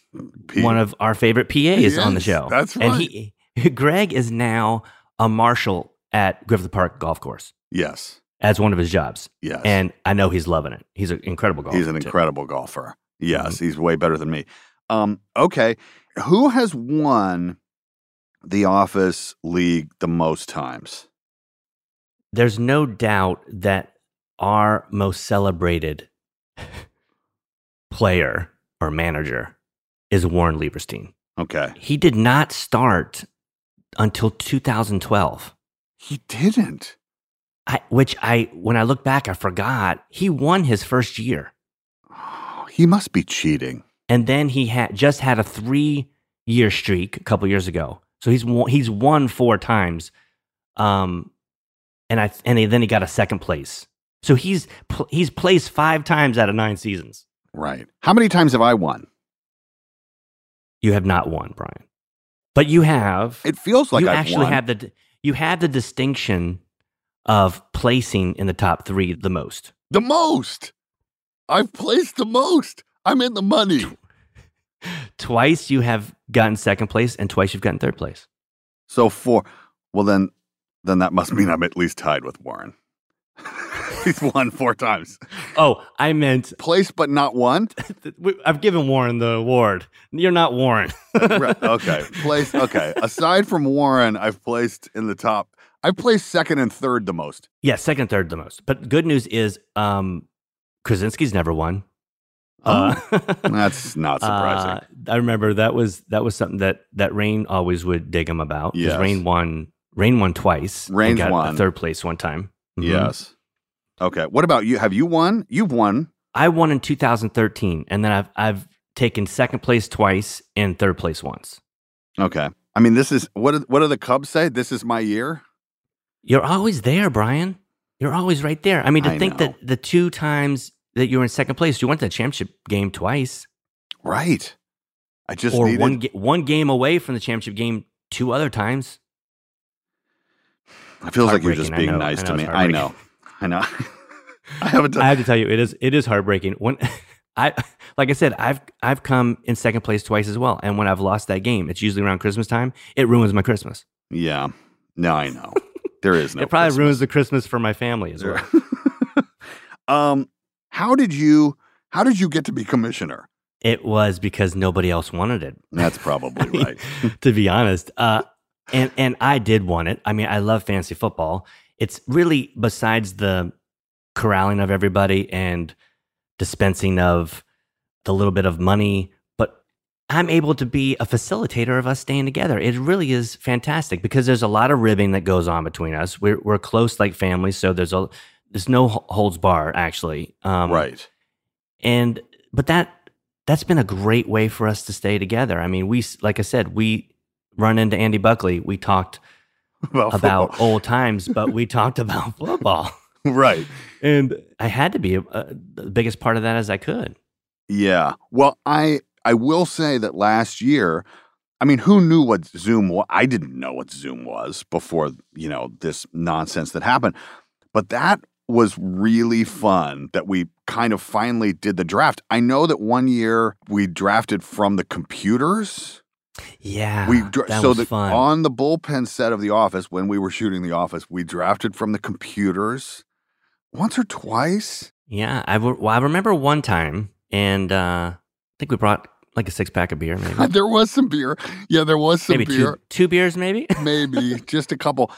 one of our favorite PAs on the show. that's right. And he, Greg is now a marshal at Griffith Park Golf Course Yes. as one of his jobs. Yes. And I know he's loving it. He's an incredible golfer. He's an too. incredible golfer. Yes, Mm-hmm. he's way better than me. Um, okay. Who has won the Office League the most times? There's no doubt that our most celebrated player or manager is Warren Lieberstein. Okay. He did not start until 2012. He didn't. I, which I, when I look back, I forgot he won his first year, He must be cheating. and then he had just had a three-year streak a couple years ago. So he's won, he's won four times, um, and I and he, then he got a second place. So he's pl- he's placed five times out of nine seasons. Right. How many times have I won? You have not won, Brian, but you have. It feels like you I've actually won. have the you have the distinction of placing in the top three the most. The most. I've placed the most. I'm in the money. Twice you have gotten second place, and twice you've gotten third place. So four. Well, then, then that must mean I'm at least tied with Warren. He's won four times. Oh, I meant place, but not won. I've given Warren the award. You're not Warren. right. Okay. Placed. Okay. Aside from Warren, I've placed in the top. I've placed second and third the most. Yeah, second, third, the most. But good news is, um, Krasinski's never won. Uh, That's not surprising. uh, I remember that was that was something that that Rainn always would dig him about. Yes. Rainn won. Rainn won twice. Rainn's got won. third place one time. Mhm. Yes. Okay. What about you? Have you won? You've won. I won in 2013, and then I've I've taken second place twice and third place once. Okay. I mean, this is what. do- What do the Cubs say? This is my year. You're always there, Brian. You're always right there. I mean, to I think know. that the two times that you were in second place, you went to the championship game twice, Right. I just or needed. one one game away from the championship game two other times. it feels like you're just being know, nice to me. I know. I know. I haven't done. I have to tell you, it is it is heartbreaking. When I like I said, I've I've come in second place twice as well, and when I've lost that game, it's usually around Christmas time. It ruins my Christmas. yeah. No, I know. There is no. it probably Christmas. ruins the Christmas for my family as well. Um, how did you? How did you get to be commissioner? It was because nobody else wanted it. That's probably right. to be honest. Uh, and and I did want it. I mean, I love fantasy football. It's really besides the corralling of everybody and dispensing of the little bit of money, I'm able to be a facilitator of us staying together. It really is fantastic because there's a lot of ribbing that goes on between us. We're we're close like family, so there's a there's no holds bar actually. Um, right. and but that that's been a great way for us to stay together. I mean, we like I said, we run into Andy Buckley. We talked About about old times, but we talked about football. Right. And I had to be a, a, the biggest part of that as I could. Yeah. Well, I I will say that last year, I mean, who knew what Zoom was? I didn't know what Zoom was before, you know, this nonsense that happened. But that was really fun that we kind of finally did the draft. I know that one year we drafted from the computers. Yeah, We dra- that so was the, fun. on the bullpen set of the office when we were shooting the office, we drafted from the computers once or twice. yeah, I, well, I remember one time, and uh, think we brought like a six pack of beer, maybe, there was some beer. Yeah, there was some maybe beer. two two beers, maybe. maybe just a couple.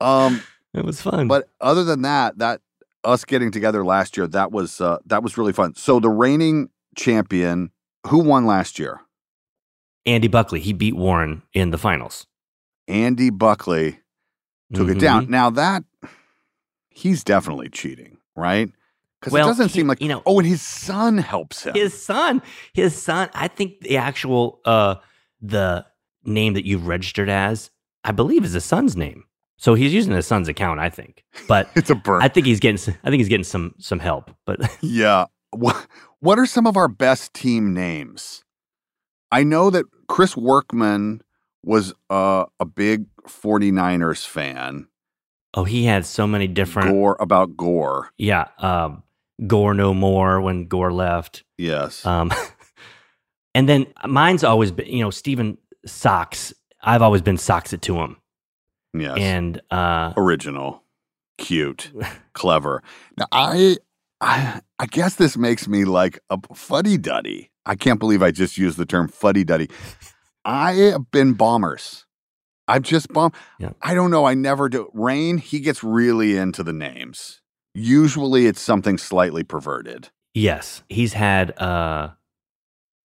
Um, it was fun. but other than that, that us getting together last year, that was uh, that was really fun. So the reigning champion, who won last year? Andy Buckley, he beat Warren in the finals. Andy Buckley took it down. Mhm. Now that he's definitely cheating, right? Because Well, it doesn't he- seem like you know- Oh, and his son helps him. His son, his son. I think the actual uh the name that you've registered as, I believe, is his son's name. So he's using his son's account. I think, but it's a burn. I think he's getting. I think he's getting some some help. But yeah. What, what are some of our best team names? I know that Chris Workman was uh, a big 49ers fan. oh, he had so many different. Gore about Gore. Yeah, um, Gore no more when Gore left. Yes. Um, and then mine's always been, you know, Stephen Saux. I've always been Socks it to him. Yes. And uh, original, cute, clever. Now I, I, I guess this makes me like a fuddy duddy. I can't believe I just used the term fuddy duddy. I have been bombers. I've just bomb. Yeah. I don't know. I never do. Rainn, he gets really into the names. Usually, it's something slightly perverted. yes, he's had. uh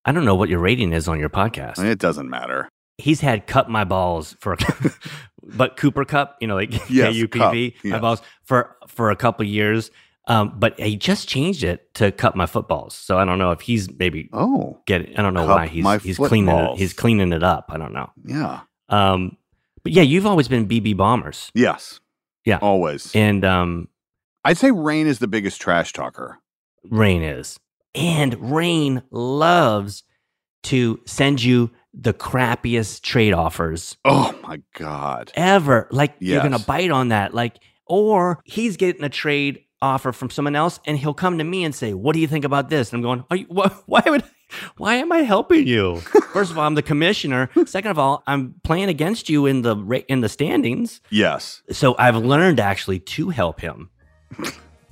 I don't know what your rating is on your podcast. It doesn't matter. he's had cut my balls for but Cooper Kupp, you know, like Yes, K-U-P-V, cup, my yes. balls for for a couple years. Um, but he just changed it to cut my footballs. So I don't know if he's maybe oh getting I don't know why he's he's cleaning it, he's cleaning it up. I don't know. Yeah. Um, but yeah, you've always been BB bombers. Yes. Yeah. Always. And um I'd say Rainn is the biggest trash talker. Rainn is. And Rainn loves to send you the crappiest trade offers Oh my God. ever. Like you're gonna bite on that. Like, or he's getting a trade offer from someone else, and he'll come to me and say, "What do you think about this?" And I'm going, Are you, wh- "Why would? Why am I helping you?" First of all, I'm the commissioner. Second of all, I'm playing against you in the in the standings. Yes. So I've learned actually to help him.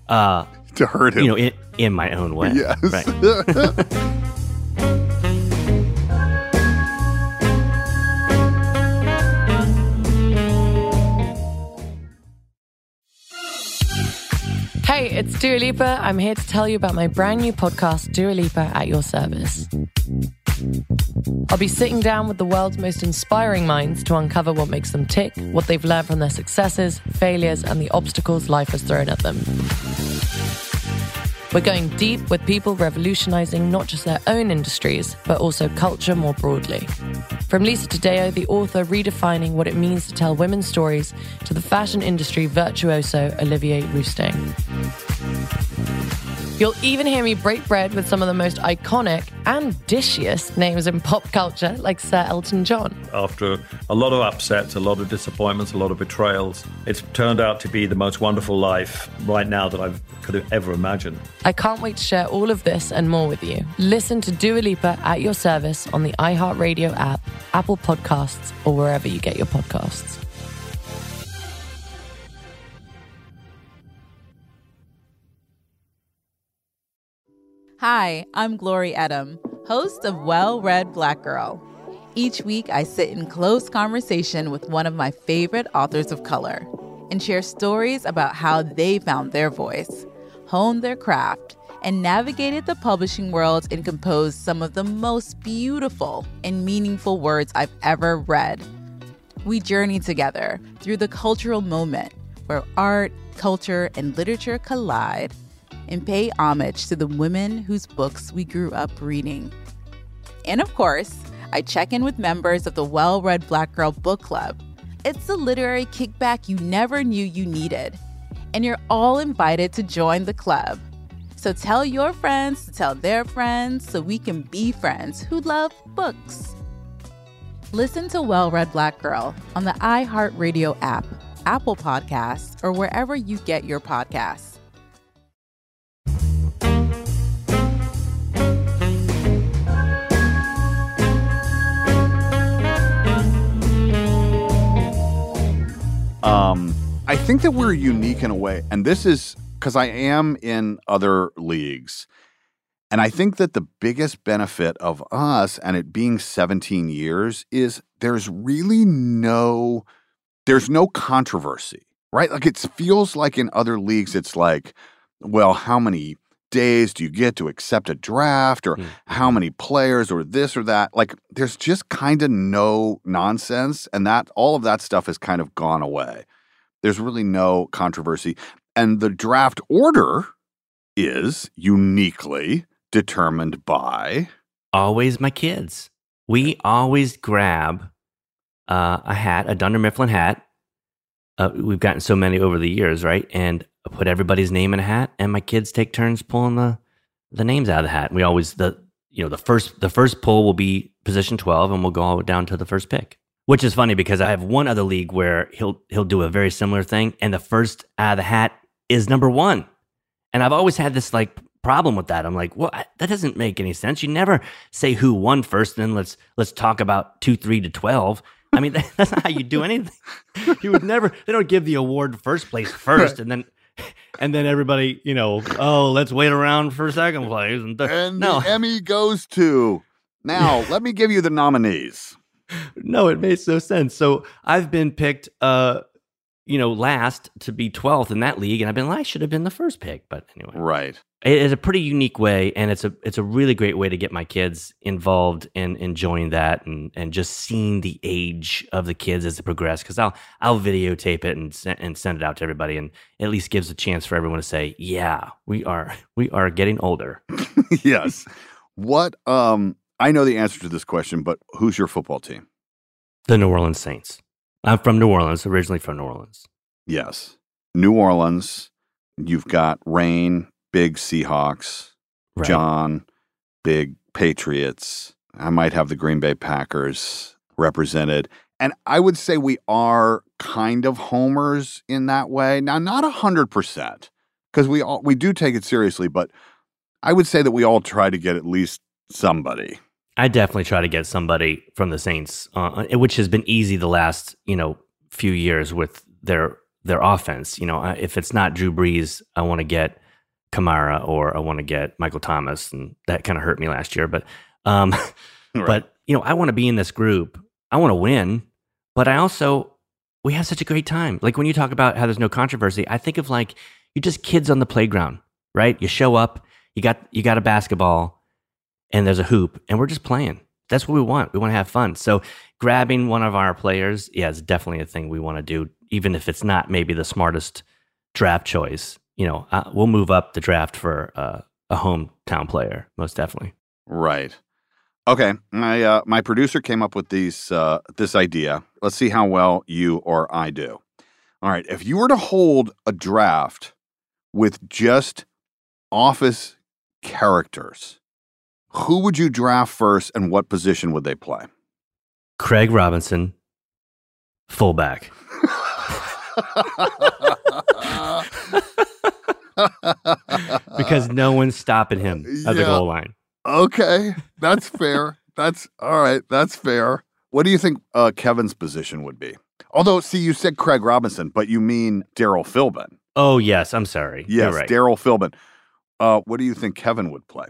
Uh, to hurt him. you know, in, in my own way. Yes. Right. Hey, it's Dua Lipa. I'm here to tell you about my brand new podcast, Dua Lipa at Your Service. I'll be sitting down with the world's most inspiring minds to uncover what makes them tick, what they've learned from their successes, failures, and the obstacles life has thrown at them. We're going deep with people revolutionizing not just their own industries, but also culture more broadly. From Lisa Taddeo, the author redefining what it means to tell women's stories, to the fashion industry virtuoso Olivier Rousteing. You'll even hear me break bread with some of the most iconic and dishiest names in pop culture, like Sir Elton John. After a lot of upsets, a lot of disappointments, a lot of betrayals, it's turned out to be the most wonderful life right now that I could have ever imagined. I can't wait to share all of this and more with you. Listen to Dua Lipa at your service on the iHeartRadio app, Apple Podcasts, or wherever you get your podcasts. Hi, I'm Glory Edim, host of Well Read Black Girl. Each week, I sit in close conversation with one of my favorite authors of color and share stories about how they found their voice, honed their craft, and navigated the publishing world and composed some of the most beautiful and meaningful words I've ever read. We journey together through the cultural moment where art, culture, and literature collide and pay homage to the women whose books we grew up reading. And of course, I check in with members of the Well Read Black Girl Book Club. It's the literary kickback you never knew you needed. And you're all invited to join the club. So tell your friends to tell their friends so we can be friends who love books. Listen to Well Read Black Girl on the iHeartRadio app, Apple Podcasts, or wherever you get your podcasts. Um, I think that we're unique in a way, and this is because I am in other leagues. And I think that the biggest benefit of us and it being 17 years is there's really no there's no controversy, right? Like it feels like in other leagues it's like, well, how many days do you get to accept a draft or how many players or this or that? Like there's just kind of no nonsense and that all of that stuff has kind of gone away. There's really no controversy. And the draft order is uniquely determined by always my kids. We always grab uh, a hat, a Dunder Mifflin hat. Uh, we've gotten so many over the years, right? And I put everybody's name in a hat, and my kids take turns pulling the the names out of the hat. We always the you know the first the first pull will be position twelve, and we'll go all down to the first pick. Which is funny because I have one other league where he'll he'll do a very similar thing, and the first out of the hat is number one. And I've always had this like problem with that. I'm like, well, I, that doesn't make any sense. You never say who won first, and then let's let's talk about two, three to twelve. I mean, that's not how you do anything. You would never. They don't give the award first place first, and then and then everybody, you know, oh, let's wait around for second place. And, th- and no, the Emmy goes to. Now, let me give you the nominees. no, it makes no sense. So I've been picked, uh, you know, last to be 12th in that league, and I've been like, I should have been the first pick. But anyway, Right. it is a pretty unique way, and it's a it's a really great way to get my kids involved in enjoying that, and and just seeing the age of the kids as they progress. Because I'll I'll videotape it and and send it out to everybody, and at least gives a chance for everyone to say, yeah, we are we are getting older. yes. What um I know the answer to this question, but who's your football team? The New Orleans Saints. I'm from New Orleans, originally from New Orleans. Yes. New Orleans, you've got Rainn, big Seahawks, Right. John, big Patriots. I might have the Green Bay Packers represented. And I would say we are kind of homers in that way. Now, not 100%, because we all we do take it seriously, but I would say that we all try to get at least somebody. I definitely try to get somebody from the Saints, uh, which has been easy the last you know few years with their their offense. You know, if it's not Drew Brees, I want to get Kamara or I want to get Michael Thomas, and that kind of hurt me last year. But, um, but you know, I want to be in this group. I want to win, but I also we have such a great time. Like when you talk about how there's no controversy, I think of like you're just kids on the playground, right? You show up, you got you got a basketball, and there's a hoop, and we're just playing. That's what we want. We want to have fun. So grabbing one of our players, yeah, is definitely a thing we want to do, even if it's not maybe the smartest draft choice. You know, uh, we'll move up the draft for uh, a hometown player, most definitely. Right. Okay. My uh, my producer came up with these uh, this idea. Let's see how well you or I do. All right. If you were to hold a draft with just office characters, who would you draft first, and what position would they play? Craig Robinson, fullback. because no one's stopping him at the goal line. Okay, that's fair. that's all right. That's fair. What do you think uh, Kevin's position would be? Although, see, you said Craig Robinson, but you mean Daryl Philbin. Oh yes, I'm sorry. Yes, right. Daryl Philbin. Uh, what do you think Kevin would play?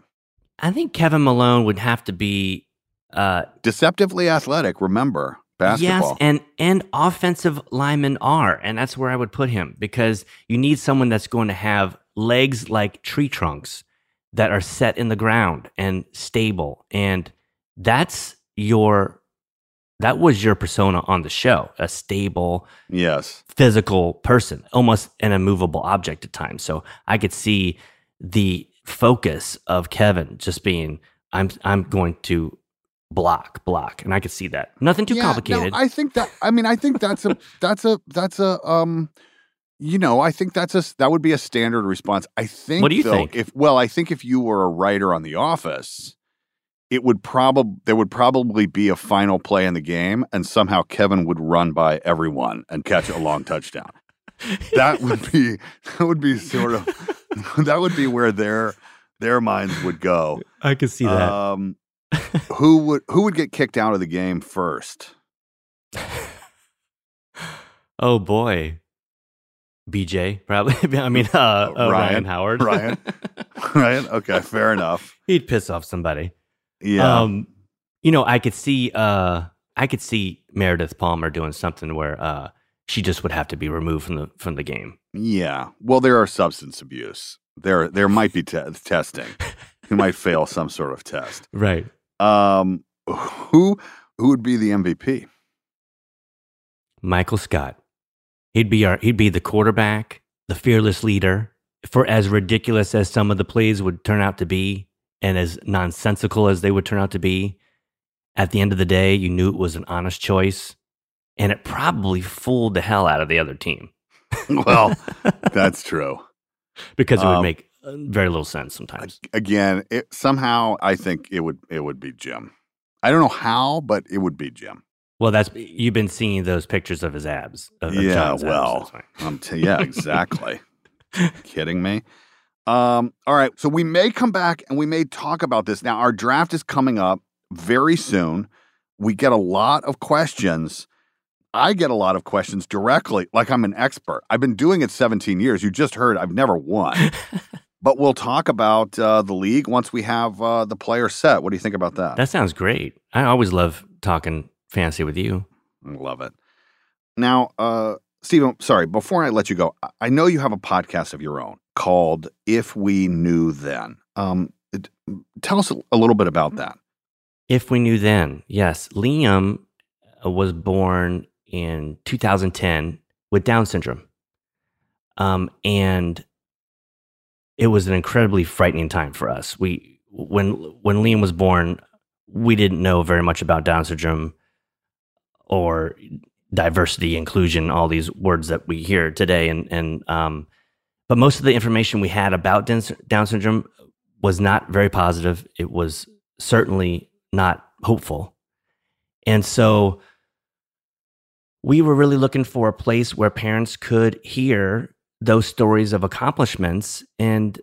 I think Kevin Malone would have to be uh, Deceptively athletic. Remember basketball. Yes, and and offensive linemen are, and that's where I would put him because you need someone that's going to have legs like tree trunks that are set in the ground and stable, and that's your that was your persona on the show, a stable, yes, physical person, almost an immovable object at times. So I could see the focus of Kevin just being, I'm I'm going to block, block, and I could see that. Nothing too Yeah, no, complicated. I think that. I mean, I think that's a that's a that's a um. You know, I think that's a that would be a standard response. I think. What do you though, think? If well, I think if you were a writer on The Office, it would probably there would probably be a final play in the game, and somehow Kevin would run by everyone and catch a long touchdown. That would be that would be sort of that would be where their their minds would go. I could see that. Um, who would who would get kicked out of the game first? oh boy, BJ probably. I mean, uh, uh, Ryan, Howard. Ryan. Ryan. Okay, fair enough. He'd piss off somebody. Yeah. Um, you know, I could see. Uh, I could see Meredith Palmer doing something where uh, she just would have to be removed from the from the game. Yeah. Well, there are substance abuse. There there might be te- testing. He might fail some sort of test. Right. Um, who who would be the MVP? Michael Scott. He'd be our. He'd be the quarterback, the fearless leader. for as ridiculous as some of the plays would turn out to be, and as nonsensical as they would turn out to be, at the end of the day, you knew it was an honest choice, and it probably fooled the hell out of the other team. well, that's true. because it would Um, make very little sense sometimes. Again, it, somehow I think it would it would be Jim. I don't know how, but it would be Jim. Well, that's you've been seeing those pictures of his abs. Of, of yeah, John's well, why. I'm t- yeah, exactly. Kidding me? Um, all right, so we may come back and we may talk about this. Now, our draft is coming up very soon. We get a lot of questions. I get a lot of questions directly, like I'm an expert. I've been doing it 17 years. You just heard I've never won. but we'll talk about uh, the league once we have uh, the player set. What do you think about that? That sounds great. I always love talking fantasy with you. Love it. Now, uh, Stephen, sorry, before I let you go, I- I know you have a podcast of your own called If We Knew Then. Um, it- tell us a little bit about that. If we knew then, yes, Liam uh, was born in 2010 with Down syndrome, um, and it was an incredibly frightening time for us. We when when Liam was born, we didn't know very much about Down syndrome or diversity, inclusion, all these words that we hear today, and and um, but most of the information we had about Down Down syndrome was not very positive. It was certainly not hopeful. And so we were really looking for a place where parents could hear those stories of accomplishments and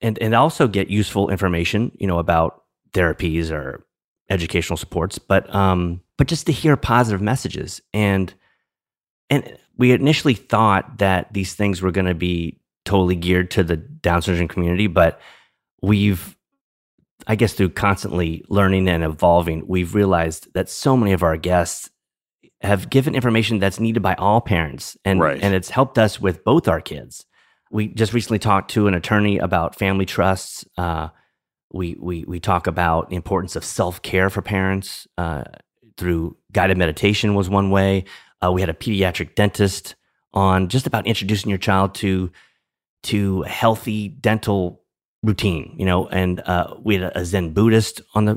and and also get useful information, you know, about therapies or educational supports, but um but just to hear positive messages. And and we initially thought that these things were going to be totally geared to the Down syndrome community, but we've I guess through constantly learning and evolving, we've realized that so many of our guests have given information that's needed by all parents, and Right. and it's helped us with both our kids. We just recently talked to an attorney about family trusts. Uh, we we we talk about the importance of self care for parents uh, through guided meditation was one way. Uh, we had a pediatric dentist on just about introducing your child to to healthy dental routine, you know, and uh, we had a Zen Buddhist on the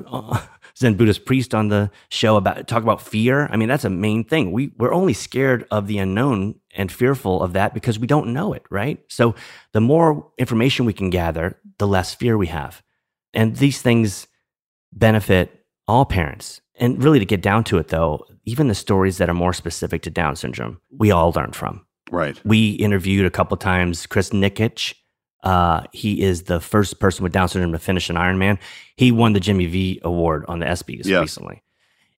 Zen Buddhist priest on the show about talk about fear. I mean, that's a main thing. We we're only scared of the unknown and fearful of that because we don't know it, right? So the more information we can gather, the less fear we have, and these things benefit all parents. And really, to get down to it, though, even the stories that are more specific to Down syndrome, we all learn from. Right. We interviewed a couple times Chris Nikic. Uh, he is the first person with Down syndrome to finish an Ironman. He won the Jimmy V Award on the ESPYS Yeah. recently,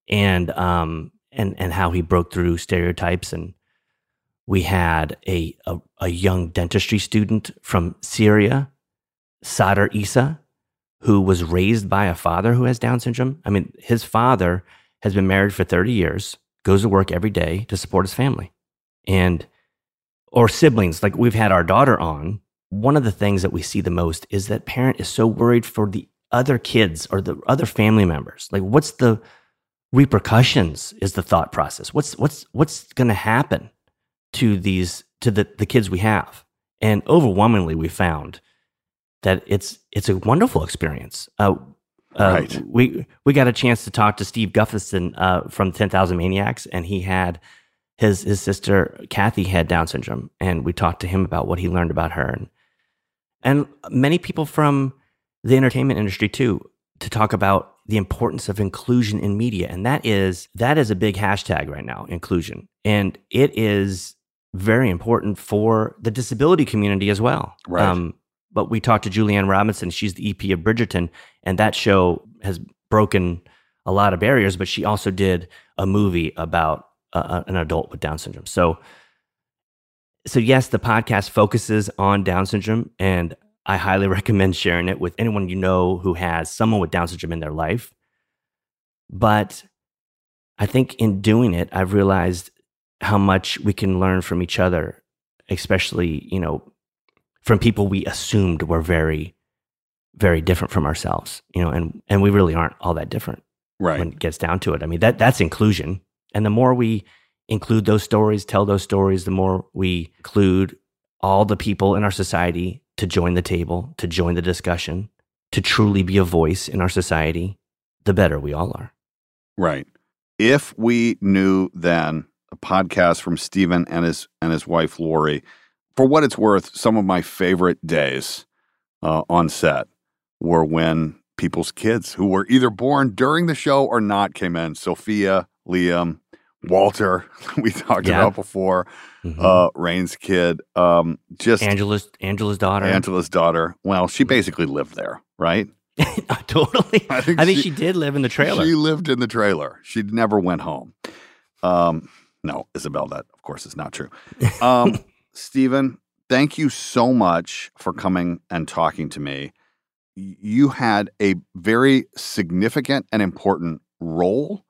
and um, and and how he broke through stereotypes. And we had a a, a young dentistry student from Syria, Sadr Isa, who was raised by a father who has Down syndrome. I mean, his father has been married for 30 years, goes to work every day to support his family. And or siblings, like we've had our daughter on. One of the things that we see the most is that parent is so worried for the other kids or the other family members. Like what's the repercussions is the thought process. What's what's what's going to happen to these to the the kids we have? And overwhelmingly we found that it's it's a wonderful experience. Uh, uh, Right. We we got a chance to talk to Steve Gustafson uh, from Ten Thousand Maniacs, and he had his his sister Kathy had Down syndrome, and we talked to him about what he learned about her, and and many people from the entertainment industry too to talk about the importance of inclusion in media, and that is that is a big hashtag right now, inclusion, and it is very important for the disability community as well. Um, Right. but we talked to Julie Anne Robinson. She's the EP of Bridgerton, and that show has broken a lot of barriers. But she also did a movie about uh, an adult with Down syndrome. So, so yes, the podcast focuses on Down syndrome, and I highly recommend sharing it with anyone you know who has someone with Down syndrome in their life. But I think in doing it, I've realized how much we can learn from each other, especially, you know, from people we assumed were very, very different from ourselves, you know, and, and we really aren't all that different Right. when it gets down to it. I mean, that that's inclusion. And the more we include those stories, tell those stories, the more we include all the people in our society to join the table, to join the discussion, to truly be a voice in our society, the better we all are. Right. If we knew then a podcast from Stephen and his and his wife Lori, for what it's worth, some of my favorite days uh, on set were when people's kids who were either born during the show or not came in. Sophia, Liam, Walter, we talked Yeah. about before, uh, Rainn's kid, um, just Angela's Angela's daughter. Angela's daughter. Well, she basically lived there, right? totally. I think, I think she did live in the trailer. She lived in the trailer. She never went home. Um, no, Isabel, that of course is not true. Um, Stephen, thank you so much for coming and talking to me. You had a very significant and important role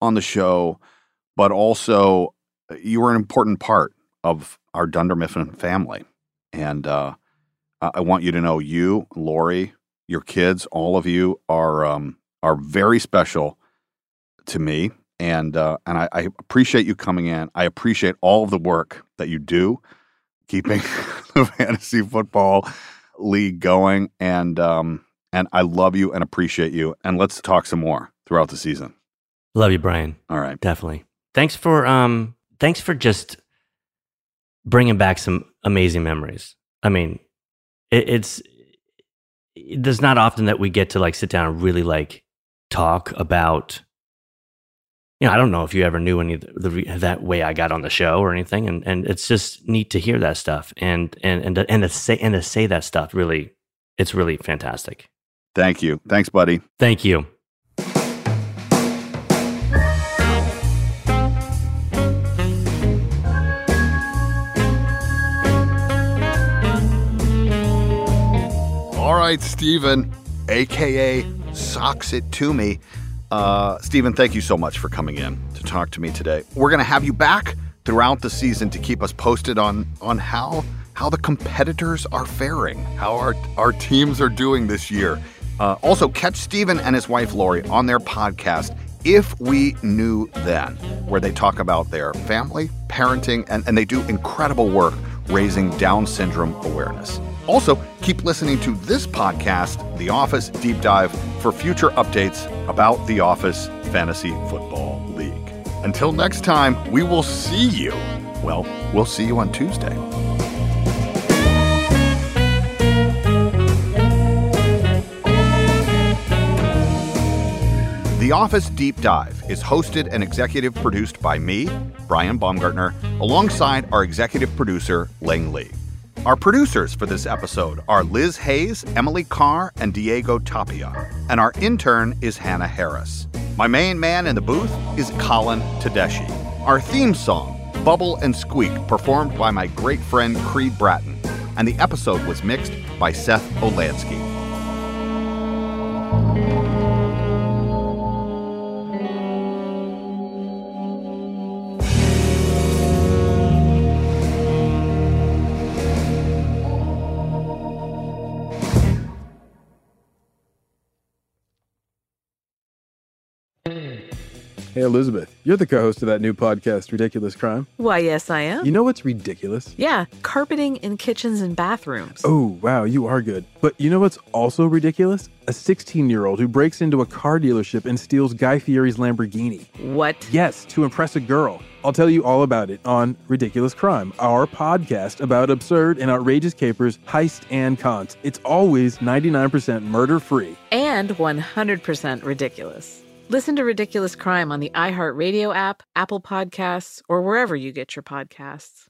on the show, but also uh, you were an important part of our Dunder Mifflin family. And uh, I I want you to know you, Lori, your kids, all of you are um, are very special to me, and uh, and I, I appreciate you coming in. I appreciate all of the work that you do, keeping the fantasy football league going, and um, and I love you and appreciate you. And let's talk some more throughout the season. Love you, Brian. All right. Definitely. Thanks for um thanks for just bringing back some amazing memories. I mean, it, it's there's not often that we get to like sit down and really like talk about you know, I don't know if you ever knew any of the, the that way I got on the show or anything, and and it's just neat to hear that stuff and and and to, and to say and to say that stuff really, it's really fantastic. Thank you. Thanks, buddy. Thank you. Right, Stephen, aka Socks It To Me. Uh, Stephen, thank you so much for coming in to talk to me today. We're going to have you back throughout the season to keep us posted on on how how the competitors are faring, how our our teams are doing this year. Uh, also, catch Stephen and his wife Lori on their podcast. If we knew then, where they talk about their family, parenting, and, and they do incredible work raising Down syndrome awareness. Also, keep listening to this podcast, The Office Deep Dive, for future updates about The Office Fantasy Football League. Until next time, we will see you. Well, we'll see you on Tuesday. The Office Deep Dive is hosted and executive produced by me, Brian Baumgartner, alongside our executive producer, Lang Lee. Our producers for this episode are Liz Hayes, Emily Carr, and Diego Tapia, and our intern is Hannah Harris. My main man in the booth is Colin Tedeschi. Our theme song, Bubble and Squeak, performed by my great friend Creed Bratton, and the episode was mixed by Seth Olansky. Hey, Elizabeth, you're the co host of that new podcast, Ridiculous Crime. Why, yes, I am. You know what's ridiculous? yeah, carpeting in kitchens and bathrooms. Oh, wow, you are good. But you know what's also ridiculous? A 16 year old who breaks into a car dealership and steals Guy Fieri's Lamborghini. What? Yes, to impress a girl. I'll tell you all about it on Ridiculous Crime, our podcast about absurd and outrageous capers, heist, and cons. It's always 99% murder free. And 100% ridiculous. Listen to Ridiculous Crime on the iHeartRadio app, Apple Podcasts, or wherever you get your podcasts.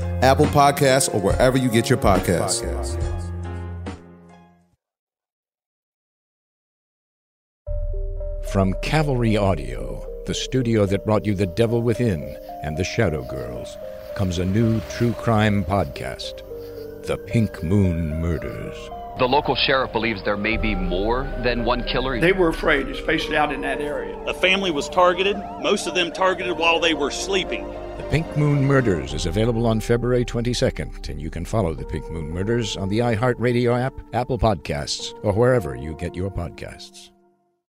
Apple Podcasts, or wherever you get your podcasts. From Cavalry Audio, the studio that brought you The Devil Within and The Shadow Girls, comes a new true crime podcast, The Pink Moon Murders. The local sheriff believes there may be more than one killer. They were afraid, especially out in that area. A family was targeted, most of them targeted while they were sleeping. The Pink Moon Murders is available on February 22nd, and you can follow The Pink Moon Murders on the iHeartRadio app, Apple Podcasts, or wherever you get your podcasts.